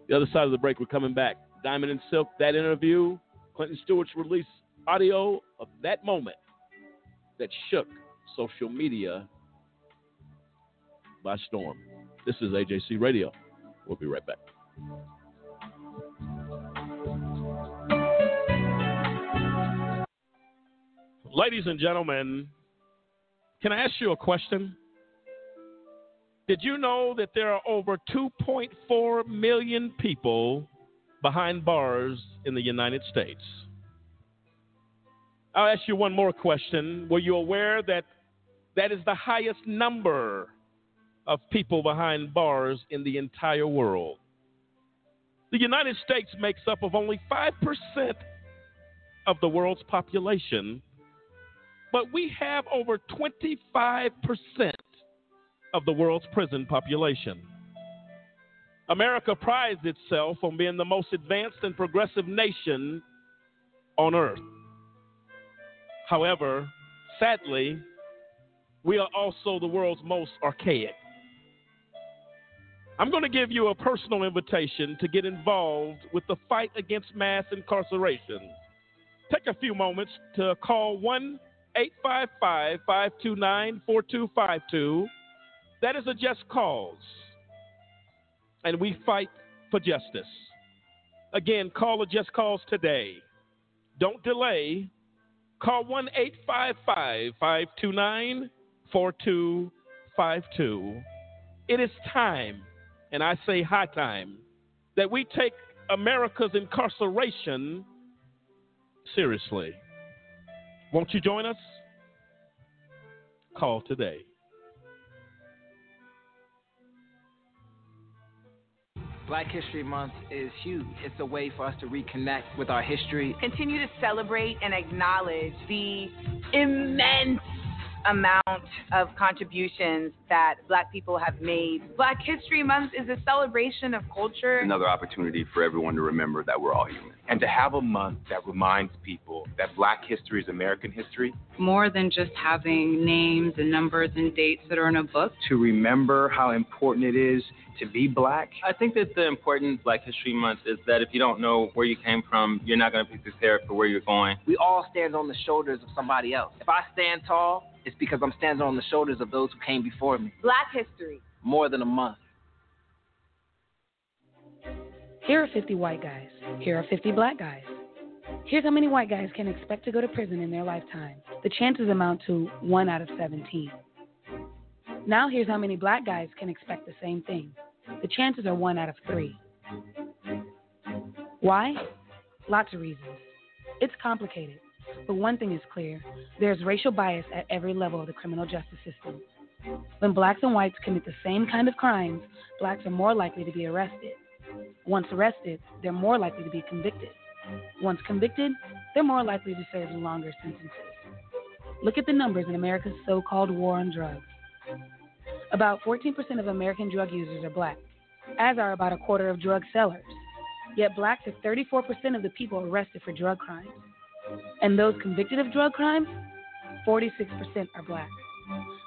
The other side of the break, we're coming back. Diamond and Silk, that interview, Clifton Stewart's release audio of that moment that shook social media by storm. This is AJC Radio. We'll be right back. Ladies and gentlemen, can I ask you a question? Did you know that there are over 2.4 million people behind bars in the United States? I'll ask you one more question. Were you aware that that is the highest number of people behind bars in the entire world. The United States makes up of only 5% of the world's population, but we have over 25% of the world's prison population. America prides itself on being the most advanced and progressive nation on earth. However, sadly, we are also the world's most archaic. I'm going to give you a personal invitation to get involved with the fight against mass incarceration. Take a few moments to call 1 855 529 4252. That is a just cause. And we fight for justice. Again, call a just cause today. Don't delay. Call 1 855 529 4252. It is time and I say high time, that we take America's incarceration seriously. Won't you join us? Call today. Black History Month is huge. It's a way for us to reconnect with our history. Continue to celebrate and acknowledge the immense amount of contributions that Black people have made. Black History Month is a celebration of culture. Another opportunity for everyone to remember that we're all human. And to have a month that reminds people that black history is American history. More than just having names and numbers and dates that are in a book. To remember how important it is to be black. I think that the important Black History Month is that if you don't know where you came from, you're not going to be prepared for where you're going. We all stand on the shoulders of somebody else. If I stand tall, it's because I'm standing on the shoulders of those who came before me. Black history. More than a month. Here are 50 white guys. Here are 50 black guys. Here's how many white guys can expect to go to prison in their lifetime. The chances amount to 1 out of 17. Now, here's how many black guys can expect the same thing. The chances are 1 out of 3. Why? Lots of reasons. It's complicated, but one thing is clear there's racial bias at every level of the criminal justice system. When blacks and whites commit the same kind of crimes, blacks are more likely to be arrested. Once arrested, they're more likely to be convicted. Once convicted, they're more likely to serve longer sentences. Look at the numbers in America's so called war on drugs. About 14% of American drug users are black, as are about a quarter of drug sellers. Yet blacks are 34% of the people arrested for drug crimes. And those convicted of drug crimes, 46% are black.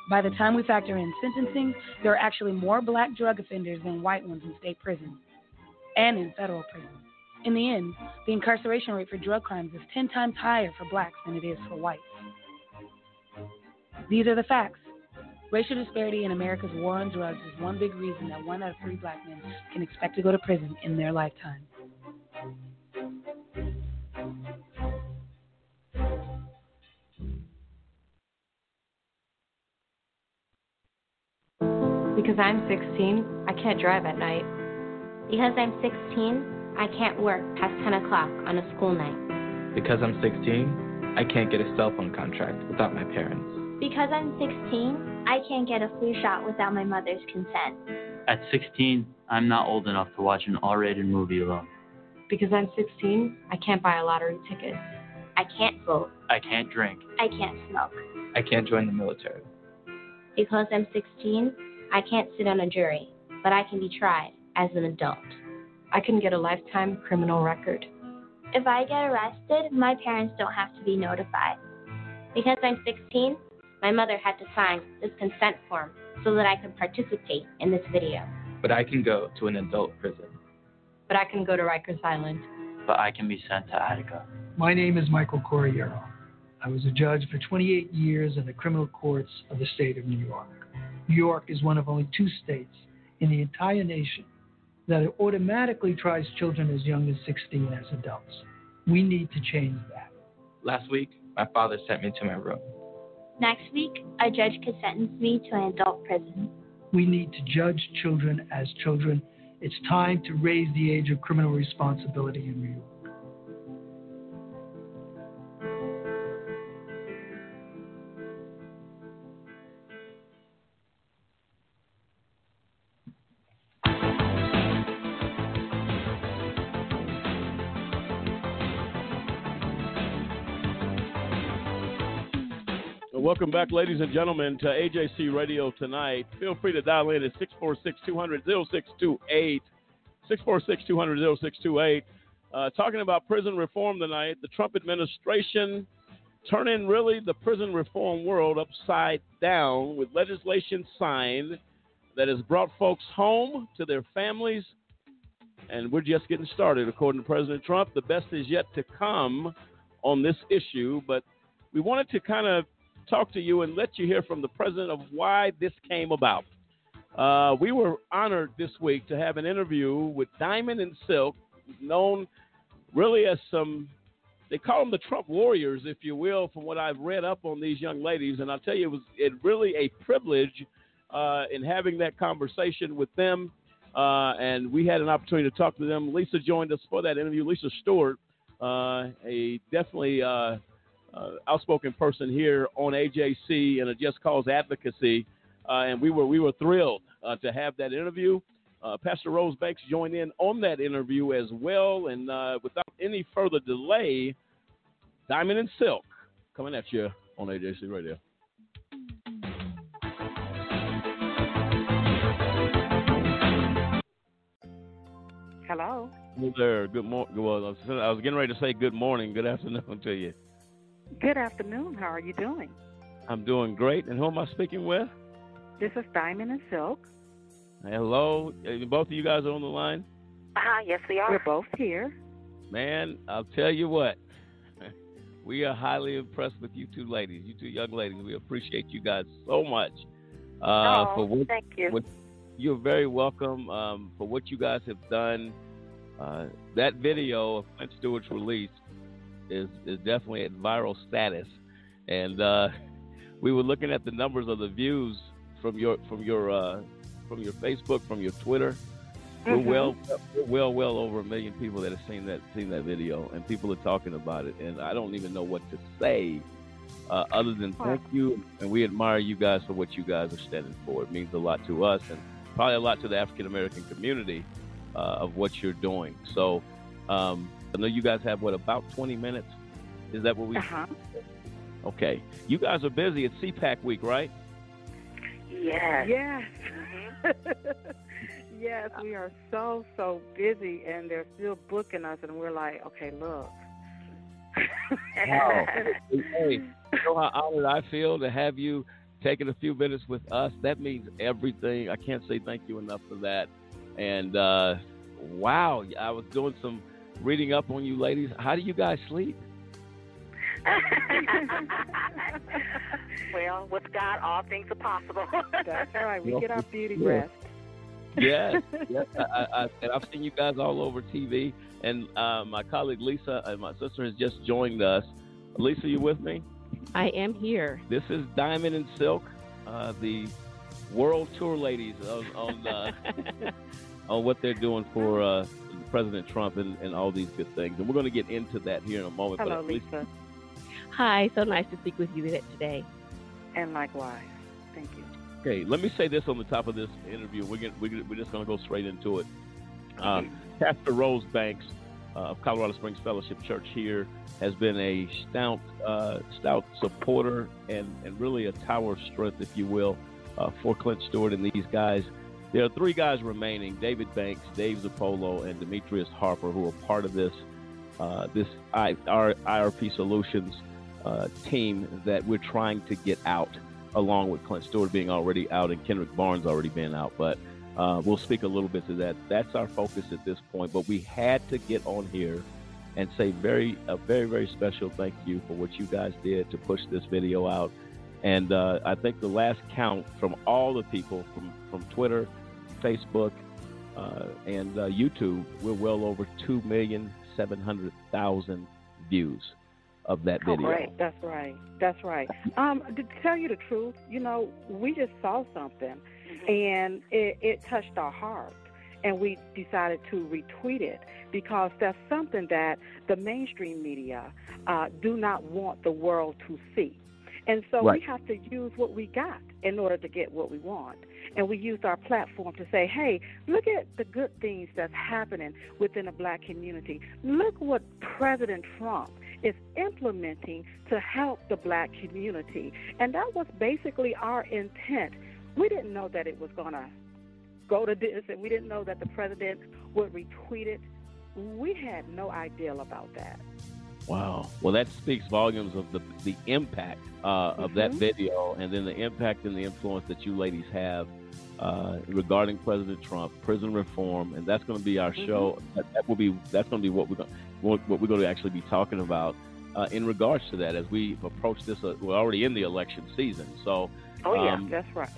By the time we factor in sentencing, there are actually more black drug offenders than white ones in state prisons and in federal prison. In the end, the incarceration rate for drug crimes is 10 times higher for blacks than it is for whites. These are the facts. Racial disparity in America's war on drugs is one big reason that one out of three black men can expect to go to prison in their lifetime. Because I'm 16, I can't drive at night. Because I'm 16, I can't work past 10 o'clock on a school night. Because I'm 16, I can't get a cell phone contract without my parents. Because I'm 16, I can't get a flu shot without my mother's consent. At 16, I'm not old enough to watch an R rated movie alone. Because I'm 16, I can't buy a lottery ticket. I can't vote. I can't drink. I can't smoke. I can't join the military. Because I'm 16, I can't sit on a jury, but I can be tried as an adult. I can get a lifetime criminal record. If I get arrested, my parents don't have to be notified. Because I'm 16, my mother had to sign this consent form so that I could participate in this video. But I can go to an adult prison. But I can go to Rikers Island. But I can be sent to Attica. My name is Michael Corriero. I was a judge for 28 years in the criminal courts of the state of New York. New York is one of only two states in the entire nation that automatically tries children as young as 16 as adults. We need to change that. Last week, my father sent me to my room. Next week, a judge could sentence me to an adult prison. We need to judge children as children. It's time to raise the age of criminal responsibility in New York. Welcome back, ladies and gentlemen, to AJC Radio tonight. Feel free to dial in at 646 200 0628. 646 200 0628. Uh, talking about prison reform tonight, the Trump administration turning really the prison reform world upside down with legislation signed that has brought folks home to their families. And we're just getting started, according to President Trump. The best is yet to come on this issue, but we wanted to kind of talk to you and let you hear from the president of why this came about. Uh, we were honored this week to have an interview with Diamond and Silk, known really as some, they call them the Trump warriors, if you will, from what I've read up on these young ladies. And I'll tell you, it was it really a privilege uh, in having that conversation with them. Uh, and we had an opportunity to talk to them. Lisa joined us for that interview. Lisa Stewart, uh, a definitely uh, uh, outspoken person here on AJC and a Just Cause Advocacy, uh, and we were we were thrilled uh, to have that interview. Pastor Rose Banks joined in on that interview as well, and without any further delay, Diamond and Silk coming at you on AJC Radio. Hello. Hello there. Good morning. Well, I was getting ready to say good morning, good afternoon to you. Good afternoon. How are you doing? I'm doing great. And who am I speaking with? This is Diamond and Silk. Hello. Both of you guys are on the line? Ah, uh, yes, we are. We're both here. Man, I'll tell you what. We are highly impressed with you two ladies, you two young ladies. We appreciate you guys so much. Uh, oh, for what, thank you. What, you're very welcome um, for what you guys have done. Uh, that video of Clint Stewart's release is is definitely at viral status, and uh, we were looking at the numbers of the views from your from your uh, from your Facebook, from your Twitter. Mm-hmm. We're well, we're well, well over a million people that have seen that seen that video, and people are talking about it. And I don't even know what to say uh, other than thank you, and we admire you guys for what you guys are standing for. It means a lot to us, and probably a lot to the African American community uh, of what you're doing. So um, I know you guys have what about 20 minutes? Is that what we? Uh-huh. Okay, you guys are busy. It's CPAC week, right? Yes. Yes. Mm-hmm. yes, we are so so busy, and they're still booking us, and we're like, okay, look. wow. hey, you know how honored I feel to have you taking a few minutes with us. That means everything. I can't say thank you enough for that. And uh, wow, I was doing some reading up on you ladies. How do you guys sleep? well, with God, all things are possible. That's right. We get our beauty yeah. rest. yes, yes. I, I, and I've seen you guys all over TV. And uh, my colleague Lisa and my sister has just joined us. Lisa, you with me? I am here. This is Diamond and Silk, uh, the world tour ladies on on, uh, on what they're doing for uh, President Trump and, and all these good things. And we're going to get into that here in a moment. Hello, Lisa. Hi, so nice to speak with you today. And likewise. Thank you. Okay, let me say this on the top of this interview. We're, gonna, we're, we're just going to go straight into it. Uh, Pastor Rose Banks uh, of Colorado Springs Fellowship Church here has been a stout, uh, stout supporter and, and really a tower of strength, if you will, uh, for Clint Stewart and these guys. There are three guys remaining: David Banks, Dave Zirpolo, and Demetrius Harper, who are part of this uh, this I, our IRP Solutions uh, team that we're trying to get out, along with Clint Stewart being already out and Kendrick Barnes already being out. But uh, we'll speak a little bit to that. That's our focus at this point. But we had to get on here and say very a very very special thank you for what you guys did to push this video out. And uh, I think the last count from all the people from from Twitter, Facebook, uh, and uh, YouTube, we're well over two million seven hundred thousand views of that video. Oh, right. That's right. That's right. Um, to tell you the truth, you know, we just saw something, mm-hmm. and it, it touched our heart, and we decided to retweet it because that's something that the mainstream media uh, do not want the world to see. And so right. we have to use what we got in order to get what we want. And we use our platform to say, hey, look at the good things that's happening within the black community. Look what President Trump is implementing to help the black community. And that was basically our intent. We didn't know that it was going to go to this, and we didn't know that the president would retweet it. We had no idea about that. Wow. Well, that speaks volumes of the the impact uh, mm-hmm. of that mm-hmm. video, and then the impact and the influence that you ladies have uh, regarding President Trump, prison reform, and that's going to be our mm-hmm. show. That, that, will be that's going to be what we're going what, what we're going to actually be talking about uh, in regards to that as we approach this. Uh, we're already in the election season, so oh yeah, um, that's right.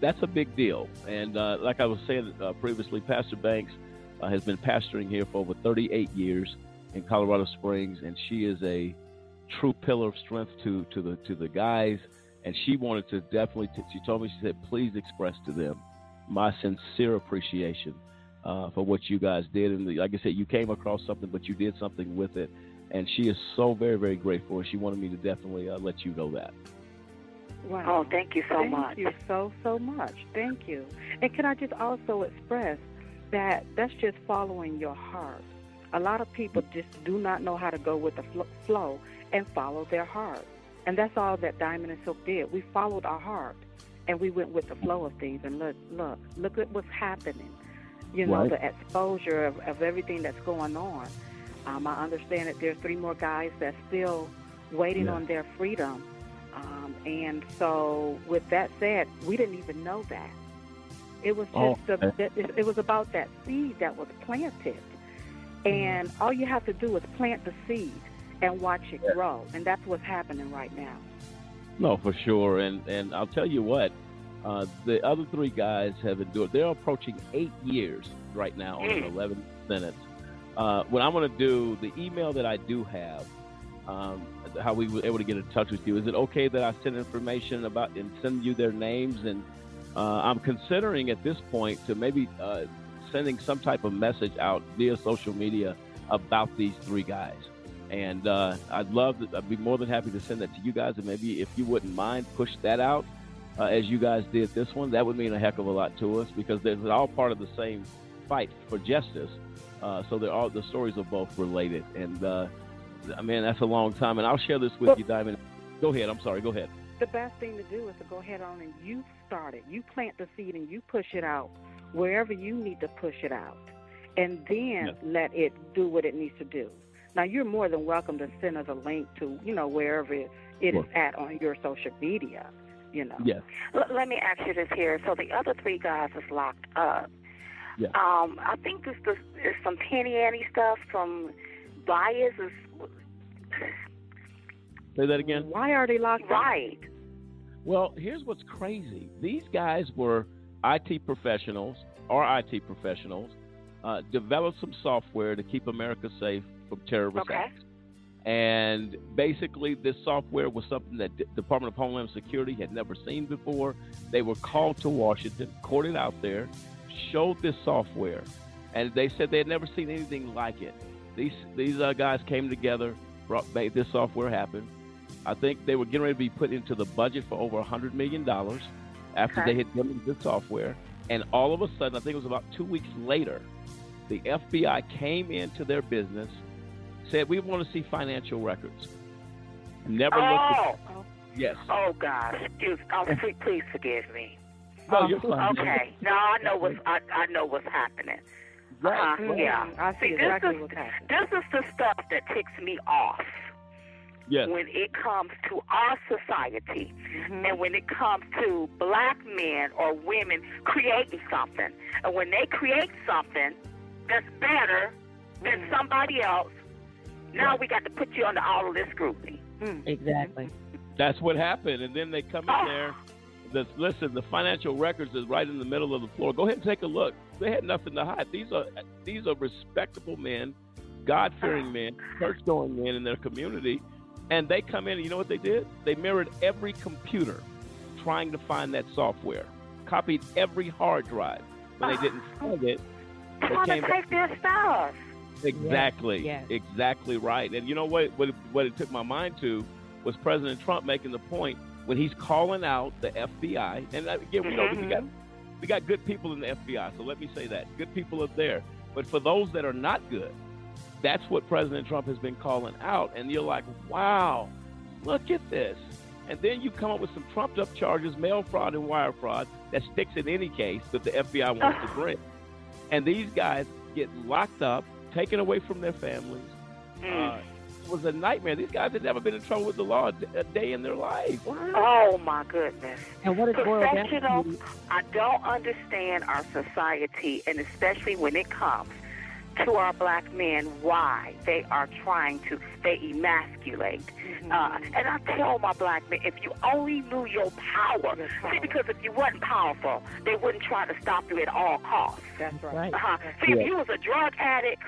That's a big deal, and uh, like I was saying uh, previously, Pastor Banks has been pastoring here for over 38 years in Colorado Springs, and she is a true pillar of strength to to the to the guys. And she wanted to definitely. T- she told me she said, "Please express to them my sincere appreciation uh, for what you guys did." And the, like I said, you came across something, but you did something with it. And she is so very, very grateful. And she wanted me to definitely uh, let you know that. Wow. Oh, thank you so thank much. Thank you so, so much. Thank you. And can I just also express that that's just following your heart. A lot of people just do not know how to go with the flow and follow their heart. And that's all that Diamond and Silk did. We followed our heart and we went with the flow of things. And look, look, look at what's happening. You know, Right. the exposure of, of everything that's going on. Um, I understand that there's three more guys that's still waiting Yeah. on their freedom. Um, and so, with that said, we didn't even know that. It was just Oh, the, okay. it, it was about that seed that was planted, and all you have to do is plant the seed and watch it grow, and that's what's happening right now. No, for sure. And and I'll tell you what, uh, the other three guys have endured. They're approaching eight years right now on an 11 sentence. Uh, what I'm going to do, the email that I do have, um, how we were able to get in touch with you. Is it okay that I send information about and send you their names? And uh, I'm considering at this point to maybe uh, sending some type of message out via social media about these three guys. And uh, I'd love to, I'd be more than happy to send that to you guys. And maybe if you wouldn't mind, push that out uh, as you guys did this one. That would mean a heck of a lot to us because they're all part of the same fight for justice. Uh, so they're all the stories are both related. And uh, I mean that's a long time. And I'll share this with Well- you, Diamond. Go ahead. I'm sorry. Go ahead. The best thing to do is to go ahead on and you start it. You plant the seed and you push it out wherever you need to push it out, and then let it do what it needs to do. Now you're more than welcome to send us a link to you know wherever it, it is Sure. at on your social media. You know. Yes. L- let me ask you this here. So the other three guys is locked up. Yeah. Um, I think this, this is some penny ante stuff. Some bias is Say that again. Why are they locked up right. Well, here's what's crazy. These guys were IT professionals or IT professionals, uh, developed some software to keep America safe from terrorist Okay. acts. And basically, this software was something that the Department of Homeland Security had never seen before. They were called to Washington, courted out there, showed this software, and they said they had never seen anything like it. These these uh, guys came together, brought made this software happen. I think they were getting ready to be put into the budget for over $100 million after Okay. they had implemented the software. And all of a sudden, I think it was about two weeks later, the FBI came into their business, said, We want to see financial records. Never Oh. looked at oh. Yes. Oh gosh. Excuse. Oh, please, please forgive me. No, um, you're fine. Okay. No, I know what's I, I know what's happening. Right, uh-huh. right. Yeah. I see this exactly is, what's happening. This is the stuff that ticks me off. Yes. when it comes to our society Mm-hmm. and when it comes to black men or women creating something. And when they create something that's better than Mm-hmm. somebody else, now we got to put you under all of this scrutiny. Exactly. That's what happened. And then they come in there. The, listen, the financial records is right in the middle of the floor. Go ahead and take a look. They had nothing to hide. These are these are respectable men, God fearing men, church going men in their community. And they come in and you know what they did? They mirrored every computer trying to find that software, copied every hard drive. When they didn't ah. find it, they Trying came to take their stuff. Exactly. Yes, Exactly right. And you know what, what? What it took my mind to was President Trump making the point when he's calling out the FBI. And again, we know we got mm-hmm. we got good people in the FBI. So let me say that good people are there. But for those that are not good, that's what President Trump has been calling out. And you're like, wow, look at this. And then you come up with some trumped up charges, mail fraud and wire fraud, that sticks in any case that the FBI wants to bring. And these guys get locked up, taken away from their families. Uh, it was a nightmare. These guys had never been in trouble with the law a day in their life. Oh my goodness. And what it boiled Professional, I don't understand our society, and especially when it comes to our black men, why they are trying to they emasculate. Uh, and I tell my black men, if you only knew your power, see, because if you wasn't powerful, they wouldn't try to stop you at all costs. That's right. Uh-huh. See, Yeah. if you was a drug addict,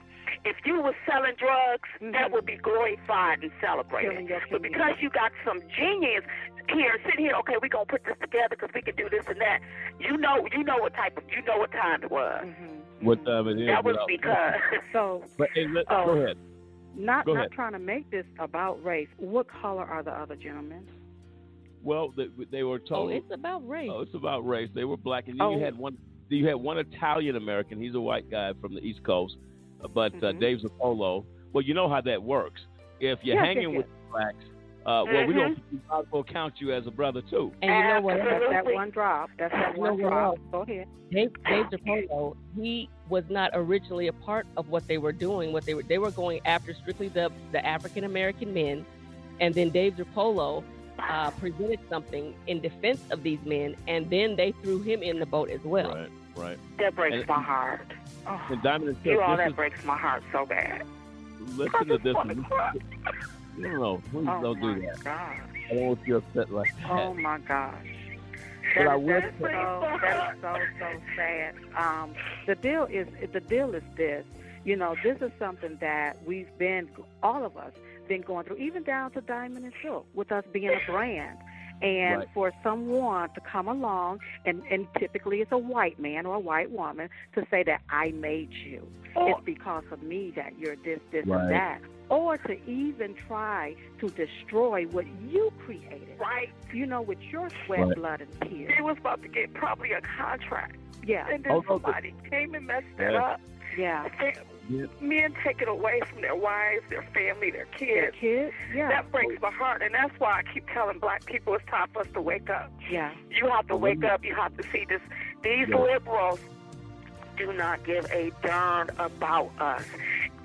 if you was selling drugs, that would be glorified and celebrated. But because you got some genius here, sit here, okay, we're gonna put this together because we can do this and that. You know, you know what type of, you know what time it was. What time it is? That was because. So, But hey, let, Oh. go ahead. not Go not ahead. trying to make this about race. What color are the other gentlemen? Well, they, they were Oh, it's about race. Oh, it's about race. They were black, and then you Oh. had one. You had one Italian American. He's a white guy from the East Coast, uh, but uh, Mhm. Dave Zirpolo. Well, you know how that works. If you're Yes, hanging yes, with blacks, Uh, well, we Mhm. don't we might well count you as a brother too. And you know what? That's that one drop. That's that You one know what drop. Go ahead. Dave, Dave Zirpolo, he was not originally a part of what they were doing. What they were they were going after strictly the the African American men, and then Dave Zirpolo uh, presented something in defense of these men, and then they threw him in the boat as well. Right, right. That breaks And- my heart. Oh, And Diamond and you all, this that is- breaks my heart so bad. listen to this one. No, no, please Oh don't my do that. God. I don't want you upset like that. Oh my gosh. But I will that so, that is so so sad. Um, the deal is the deal is this. You know, this is something that we've been all of us been going through, even down to Diamond and Silk, with us being a brand. And Right. for someone to come along, and, and typically it's a white man or a white woman, to say that I made you. It's because of me that you're this, this, Right. and that. Or to even try to destroy what you created. Right. You know, with your sweat, Right. blood, and tears. He was about to get probably a contract. Yeah. And then Oh, no, somebody came and messed that Yeah. up. Yeah. Yeah. Men take it away from their wives, their family, their kids. kids, yeah. That breaks my heart, and that's why I keep telling black people it's time for us to wake up. Yeah. You have to wake up. You have to see this. These Yeah. liberals do not give a darn about us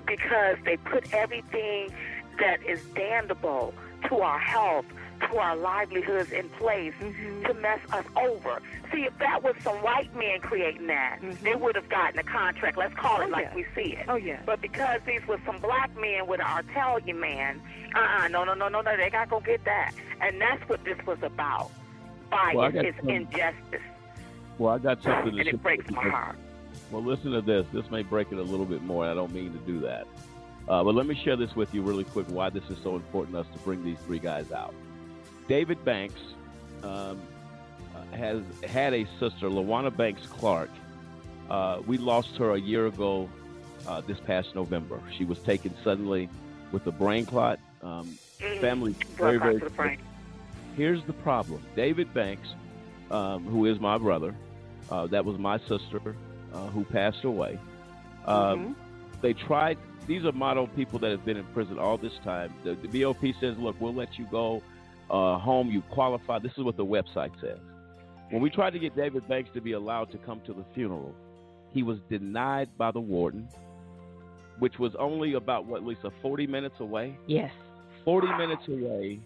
because they put everything that is damnable to our health, to our livelihoods in place Mm-hmm. to mess us over. See, if that was some white men creating that, they would have gotten a contract. Let's call it Mm-hmm. Oh, like yeah. we see it. Oh, yeah. But because these were some black men with our Italian man, uh-uh, no, no, no, no, no, they got to go get that. And that's what this was about. Bias Well, is some- injustice, Well, I got something to and it breaks my heart. Well, listen to this. This may break it a little bit more. I don't mean to do that. Uh, but let me share this with you really quick why this is so important to us to bring these three guys out. David Banks um, uh, has had a sister, Lawana Banks Clark. Uh, we lost her a year ago uh, this past November. She was taken suddenly with a brain clot. Um, Mm, family very, very brain. Here's the problem. David Banks, um, who is my brother, uh, that was my sister uh, who passed away. Um, Mm-hmm. They tried. These are model people that have been in prison all this time. The, the BOP says, "Look, we'll let you go uh, home. You qualify." This is what the website says. When we tried to get David Banks to be allowed to come to the funeral, he was denied by the warden, which was only about what, Lisa, forty minutes away. Yes. 40 minutes away,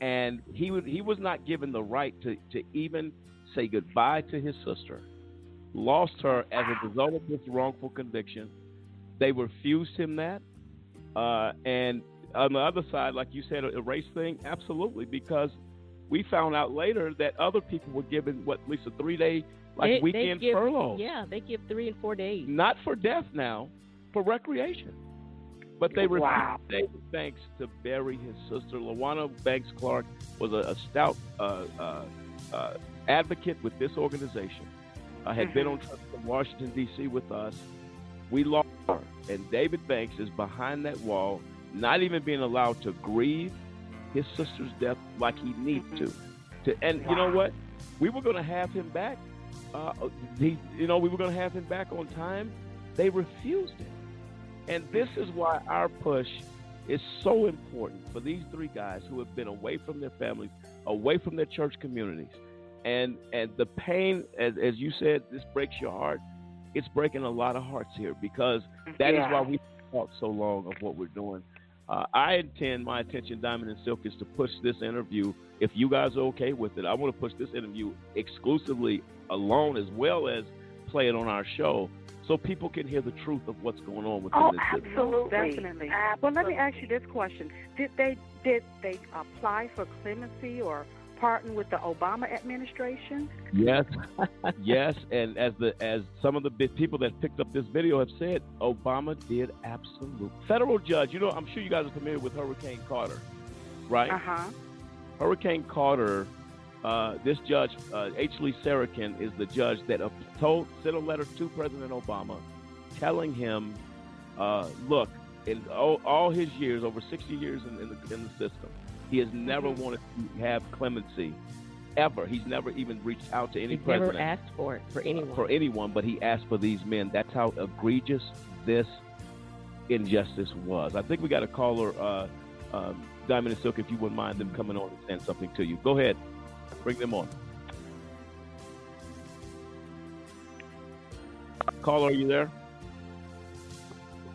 and he would, he was not given the right to, to even say goodbye to his sister. Lost her as a result of this wrongful conviction. They refused him that. Uh, and on the other side, like you said, a race thing, absolutely, because we found out later that other people were given what, at least a three day like They- they weekend give- furlough. Yeah, they give three and four days. Not for death now, for recreation. But they refused Wow. David Banks to bury his sister. Lawana Banks Clark was a, a stout uh, uh, uh, advocate with this organization. Uh, had been on Mm-hmm. trips from Washington D.C. with us. We lost her, and David Banks is behind that wall, not even being allowed to grieve his sister's death like he needs Mm-hmm. to. To and you know what? We were going to have him back. Uh, he, you know, we were going to have him back on time. They refused it. And this is why our push is so important for these three guys who have been away from their families, away from their church communities. And and the pain, as, as you said, this breaks your heart. It's breaking a lot of hearts here because that is Yeah. why we talk so long of what we're doing. Uh, I intend my attention, Diamond and Silk, is to push this interview. If you guys are okay with it, I want to push this interview exclusively alone as well as play it on our show so people can hear the truth of what's going on within Oh, this city. absolutely, definitely. Well, let me ask you this question: Did they did they apply for clemency or pardon with the Obama administration? Yes, yes, and as the as some of the people that picked up this video have said, Obama did absolute federal judge. You know, I'm sure you guys are familiar with Hurricane Carter, right? Uh huh. Hurricane Carter. Uh, this judge, uh, H. Lee Sarokin, is the judge that uh, told sent a letter to President Obama, telling him, uh, "Look, in all, all his years, over 60 years in, in, the, in the system, he has never Mhm. wanted to have clemency, ever. He's never even reached out to any He's never asked for it for anyone. for anyone, but he asked for these men. That's how egregious this injustice was. I think we got a caller, uh, um, Diamond and Silk, if you wouldn't mind them coming on and saying something to you. Go ahead. Bring them on. Caller, are you there?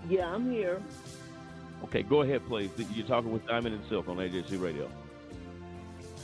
Yeah, I'm here. Okay, go ahead, please. You're talking with Diamond and Silk on AJC Radio.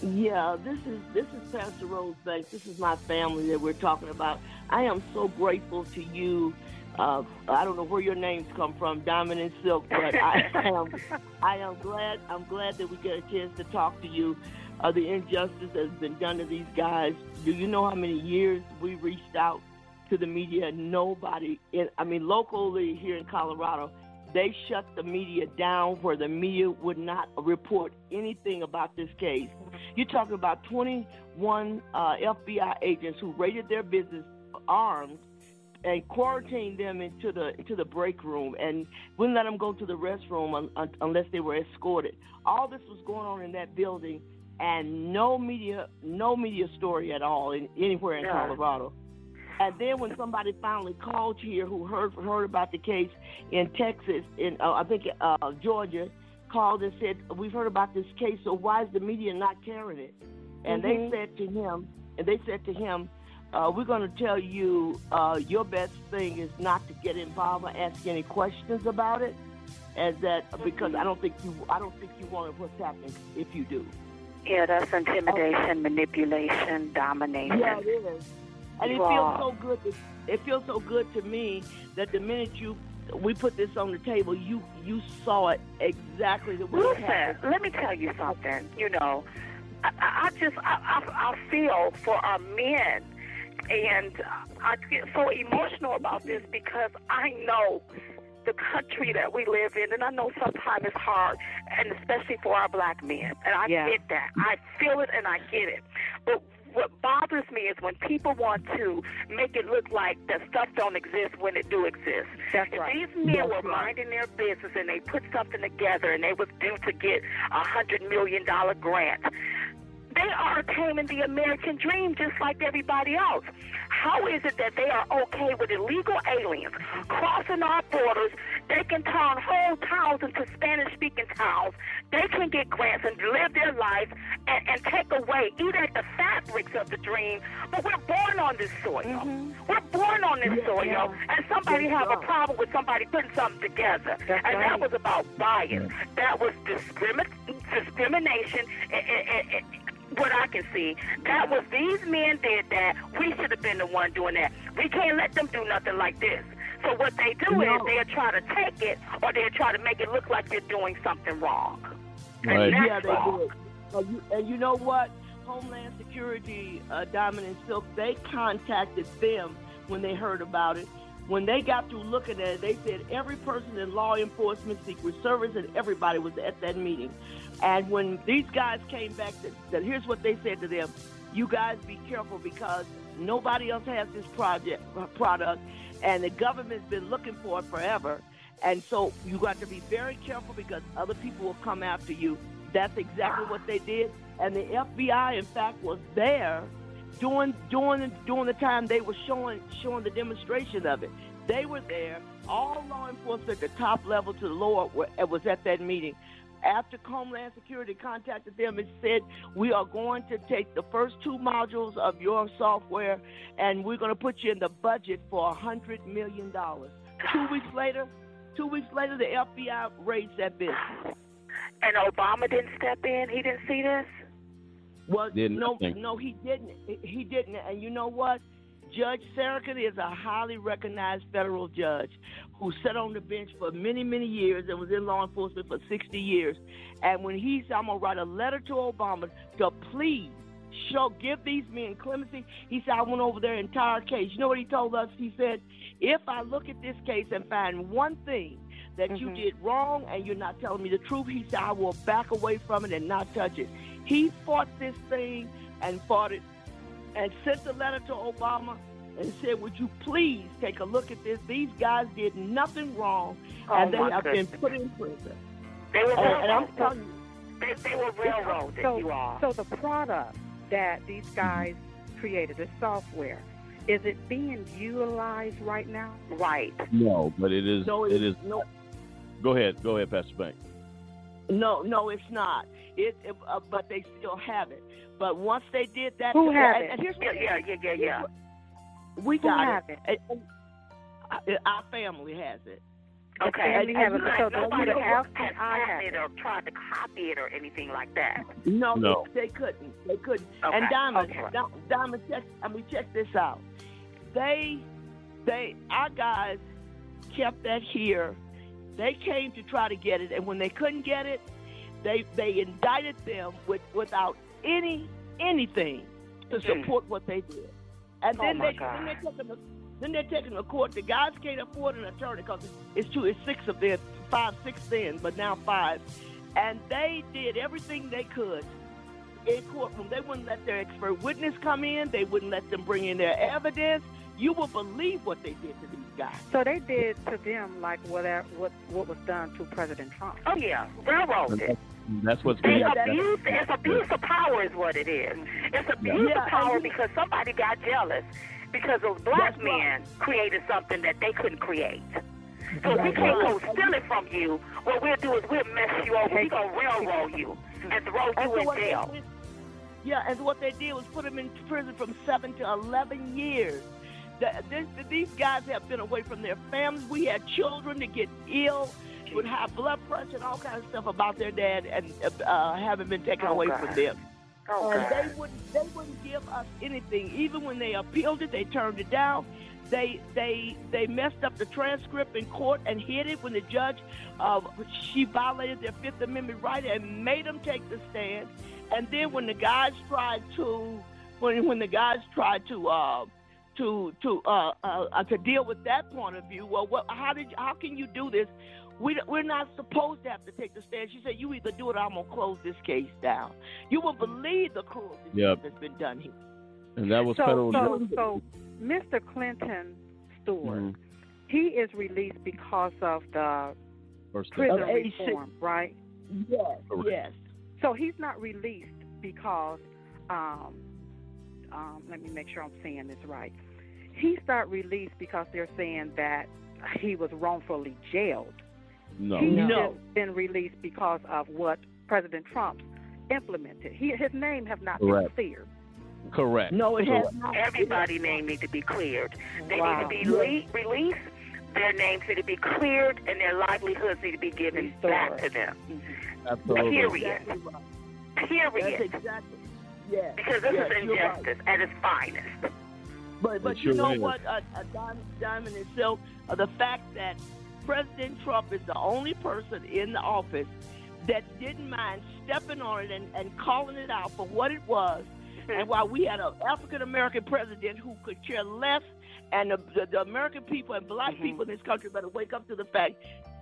Yeah, this is this is Pastor Rose Banks. This is my family that we're talking about. I am so grateful to you. Uh, I don't know where your names come from, Diamond and Silk, but I am I am glad I'm glad that we get a chance to talk to you. Uh, the injustice that's been done to these guys. Do you know how many years we reached out to the media? Nobody. In, I mean, locally here in Colorado, they shut the media down where the media would not report anything about this case. You're talking about 21 uh, FBI agents who raided their business armed and quarantined them into the into the break room and wouldn't let them go to the restroom un, un, unless they were escorted. All this was going on in that building, and no media no media story at all in, anywhere in Yeah. Colorado. And then when somebody finally called here who heard heard about the case in Texas, in uh, I think uh, Georgia, called and said, "We've heard about this case, so why is the media not carrying it?" And Mhm. they said to him, and they said to him, uh, "We're going to tell you uh, your best thing is not to get involved or ask any questions about it, as that because I don't think you I don't think you want what's happening if you do." Yeah, that's intimidation, manipulation, domination. Yeah, it is. And it feels so good. To, it feels so good to me that the minute you we put this on the table, you you saw it exactly the way it Listen, let me tell you something. You know, I, I I just I, I, I feel for our men, and I get so emotional about this because I know the country that we live in, and I know sometimes it's hard, and especially for our black men. And I Yeah. get that. I feel it, and I get it. But what bothers me is when people want to make it look like that stuff don't exist when it do exist. That's if right. these men That's were right. minding their business and they put something together and they was due to get a hundred million dollar grant, they are attaining the American dream just like everybody else. How is it that they are okay with illegal aliens crossing our borders? They can turn whole towns into Spanish speaking towns. They can get grants and live their life and, and take away, eat at the fabrics of the dream. But we're born on this soil. Mm-hmm. We're born on this soil. yeah. And somebody Yes, have a problem with somebody putting something together. That's and that was about bias. Mm. That was discrimin- discrimination. And, and, and what I can see, that was these men did that. We should have been the one doing that. We can't let them do nothing like this. So what they do No. is they'll try to take it or they'll try to make it look like they're doing something wrong. Right. And Yeah, they wrong. did. And you, and you know what? Homeland Security, uh, Diamond and Silk, they contacted them when they heard about it. When they got through looking at it, they said every person in law enforcement, Secret Service, and everybody was at that meeting. And when these guys came back, that, that here's what they said to them: "You guys be careful because nobody else has this project uh, product, and the government's been looking for it forever. And so you got to be very careful because other people will come after you. That's exactly what they did. And the FBI, in fact, was there during during during the time they were showing showing the demonstration of it. They were there. All law enforcement at the top level to the lower were, was at that meeting. After Homeland Security contacted them and said, "We are going to take the first two modules of your software, and we're going to put you in the budget for a hundred million dollars." Two weeks later, two weeks later, the FBI raised that business. And Obama didn't step in. He didn't see this. Well, didn't no, nothing. no, he didn't. He didn't. And you know what? Judge Sarokin is a highly recognized federal judge who sat on the bench for many, many years and was in law enforcement for 60 years. And when he said, I'm going to write a letter to Obama to please show, give these men clemency, he said, I went over their entire case. You know what he told us? He said, if I look at this case and find one thing that you Mhm. did wrong and you're not telling me the truth, he said, I will back away from it and not touch it. He fought this thing and fought it and sent a letter to Obama and said, Would you please take a look at this? These guys did nothing wrong Oh, and they my have been put in prison. They were And, and I'm railroaded. telling you, They, they were railroaded. So, you all. so the product that these guys created, the software, is it being utilized right now? Right. No, but it is. no, it it is. no, Go ahead. Go ahead, Pastor Banks. No, no, it's not. It, it uh, but they still have it. But once they did that, Who have and, it? and here's what Yeah, yeah, yeah, yeah, yeah. we got have it? And- and, uh, our family has it. Okay. family have it, Like, so the nobody leader has has have it or tried to copy it or anything like that. No, No. They, they couldn't. They couldn't. Okay, And Diamond, okay. Di- Diamond, check. I mean, check this out. They, they, our guys kept that here. They came to try to get it, and when they couldn't get it, they they indicted them with without any anything to support what they did. And Oh, then my they then they took them to, then they're taking to court. The guys can't afford an attorney because it's two, it's six of them, five, six then, but now five. And they did everything they could in courtroom. They wouldn't let their expert witness come in. They wouldn't let them bring in their evidence. You will believe what they did to these guys. So they did to them like whatever what what was done to President Trump. Oh yeah, railroad it. That's what's They going to abuse, it's abuse of power is what it is. It's abuse Yeah, of power and- because somebody got jealous because those black man created something that they couldn't create. So we can't go right. steal it from you. What we'll do is we'll mess you over. We're going to railroad you and throw And you so in what jail. did- Yeah, and what they did was put them in prison from seven to eleven years. The, this, these guys have been away from their families. We had children that get ill with have blood pressure and all kinds of stuff about their dad and uh, having been taken Oh, away God. from them. Oh, and God. they wouldn't they wouldn't give us anything. Even when they appealed it, they turned it down. They they they messed up the transcript in court and hid it when the judge uh, she violated their Fifth Amendment right and made them take the stand. And then when the guys tried to when when the guys tried to uh, to to uh, uh, uh, to deal with that point of view, well, what, how did how can you do this? We, we're not supposed to have to take the stand. She said, "You either do it, or I'm gonna close this case down." You will believe the cruelty Yep. that's been done here. And that was so, federal. so, so Mr. Clinton Stewart, Mhm. he is released because of the First prison Of reform, right? Yes, Correct. yes. So he's not released because, um, um, let me make sure I'm saying this right. He's not released because they're saying that he was wrongfully jailed. No. He's No. just been released because of what President Trump implemented. He, his name have not Correct. been cleared. Correct. No, it has not. Everybody name need to be cleared. They Wow. need to be le- released. Their names need to be cleared, and their livelihoods need to be given back to them. Absolutely. Period. Exactly right. That's Period. exactly. Yeah. Because this yes, is you're right. injustice at its finest. But but It you know is. what, uh, uh, Diamond, Diamond itself, uh, the fact that President Trump is the only person in the office that didn't mind stepping on it and, and calling it out for what it was. And while we had an African American president who could care less, and the, the, the American people and black mm-hmm. people in this country better wake up to the fact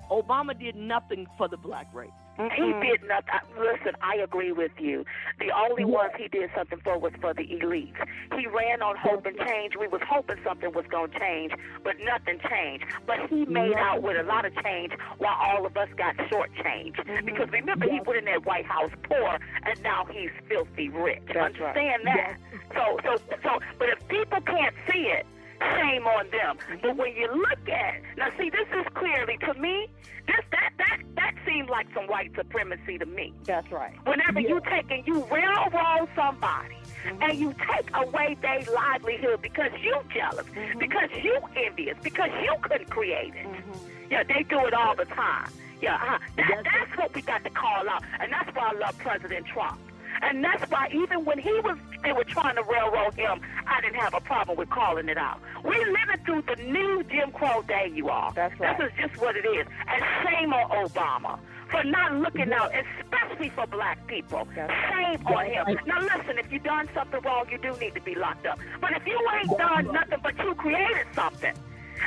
Obama did nothing for the black race. He mm-hmm. did not. I- Listen, I agree with you. The only ones he did something for was for the elites. He ran on hope and change. We was hoping something was going to change, but nothing changed. But he made out with a lot of change while all of us got shortchanged. Mm-hmm. Because remember, he went in that White House poor, and now he's filthy rich. That's right. Understand that? So, so, so. But if people can't see it, shame on them. But when you look at now, see, this is clearly to me. This that that that seemed like some white supremacy to me. That's right. Whenever you take and you railroad somebody mm-hmm. and you take away their livelihood because you jealous, mm-hmm. because you envious, because you couldn't create it. Mm-hmm. Yeah, they do it all the time. Yeah, uh, that, that's what we got to call out, and that's why I love President Trump. And that's why even when he was, they were trying to railroad him, I didn't have a problem with calling it out. We living through the new Jim Crow day, you all. That's right. This is just what it is. And shame on Obama for not looking out, especially for black people. That's Shame on him. Now listen, if you done something wrong, you do need to be locked up. But if you ain't done nothing but you created something,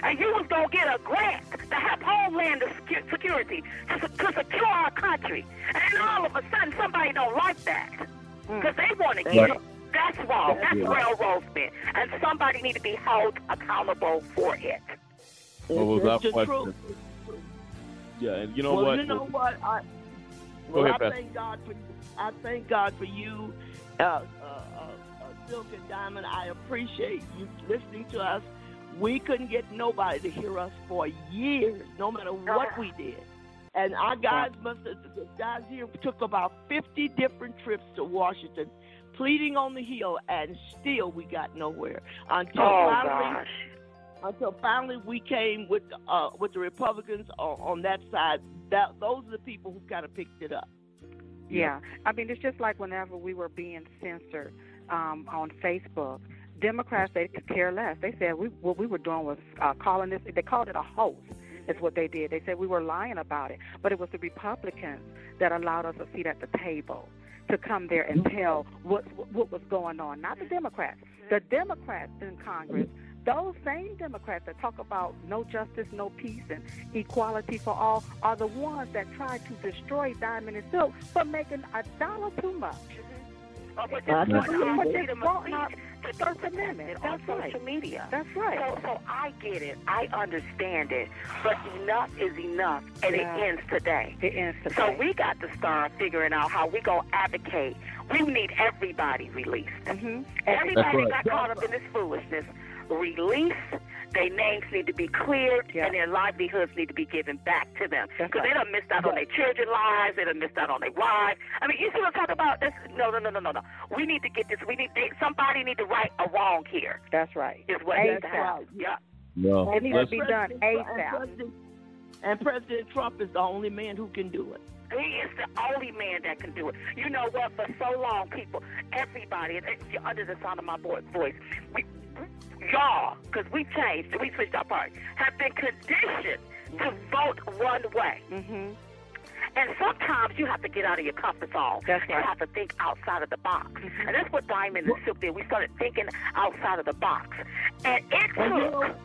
and you was gonna get a grant to have Homeland Secu- Security to, to secure our country, and all of a sudden somebody don't like that because they want to get Right. it. That's wrong. That's Yeah. railroadment, and somebody need to be held accountable for it. What was It's our question? truth. Yeah, and you know well, what? you know what? I, Go well, ahead, I Pastor. thank God for I thank God for you, uh, uh, uh, uh, Silk and Diamond. I appreciate you listening to us. We couldn't get nobody to hear us for years, no matter what we did. And our guys must have, the guys here took about 50 different trips to Washington, pleading on the Hill, and still we got nowhere until Oh, finally. gosh. Until finally we came with uh, with the Republicans on, on that side. That those are the people who kind of picked it up. Yeah, I mean, it's just like whenever we were being censored um, on Facebook. Democrats they could care less. They said we what we were doing was uh, calling this. They called it a hoax. Is what they did. They said we were lying about it, but it was the Republicans that allowed us a seat at the table to come there and tell what what was going on. Not the Democrats. The Democrats in Congress. Those same Democrats that talk about no justice, no peace, and equality for all are the ones that try to destroy Diamond and Silk for making a dollar too much. Oh, but That's this right. But I they're see them brought First Amendment. on That's right. social media. That's right. So, so I get it. I understand it. But enough is enough, and Yeah. it ends today. It ends today. So we got to start figuring out how we gonna advocate. We need everybody released. Mm-hmm. Everybody right. got caught up in this foolishness. Release. Their names need to be cleared, Yeah. and their livelihoods need to be given back to them. That's Because they right. done missed out on their children's lives. They done missed out on their wives. I mean, you see what I'm talking about? This, no, no, no, no, no, no. We need to get this. We need they, somebody need to right a wrong here. That's right. Is what ASAP. needs to happen. Yeah. No. It needs to be done And ASAP. President, and President Trump is the only man who can do it. He is the only man that can do it. You know what? For so long, people, everybody, and you're under the sound of my vo- voice, we, y'all, because we changed, we switched our party, have been conditioned to vote one way. Mm-hmm. And sometimes you have to get out of your comfort zone. That's You have to think outside of the box. And that's what Diamond and Silk did. We started thinking outside of the box. And it took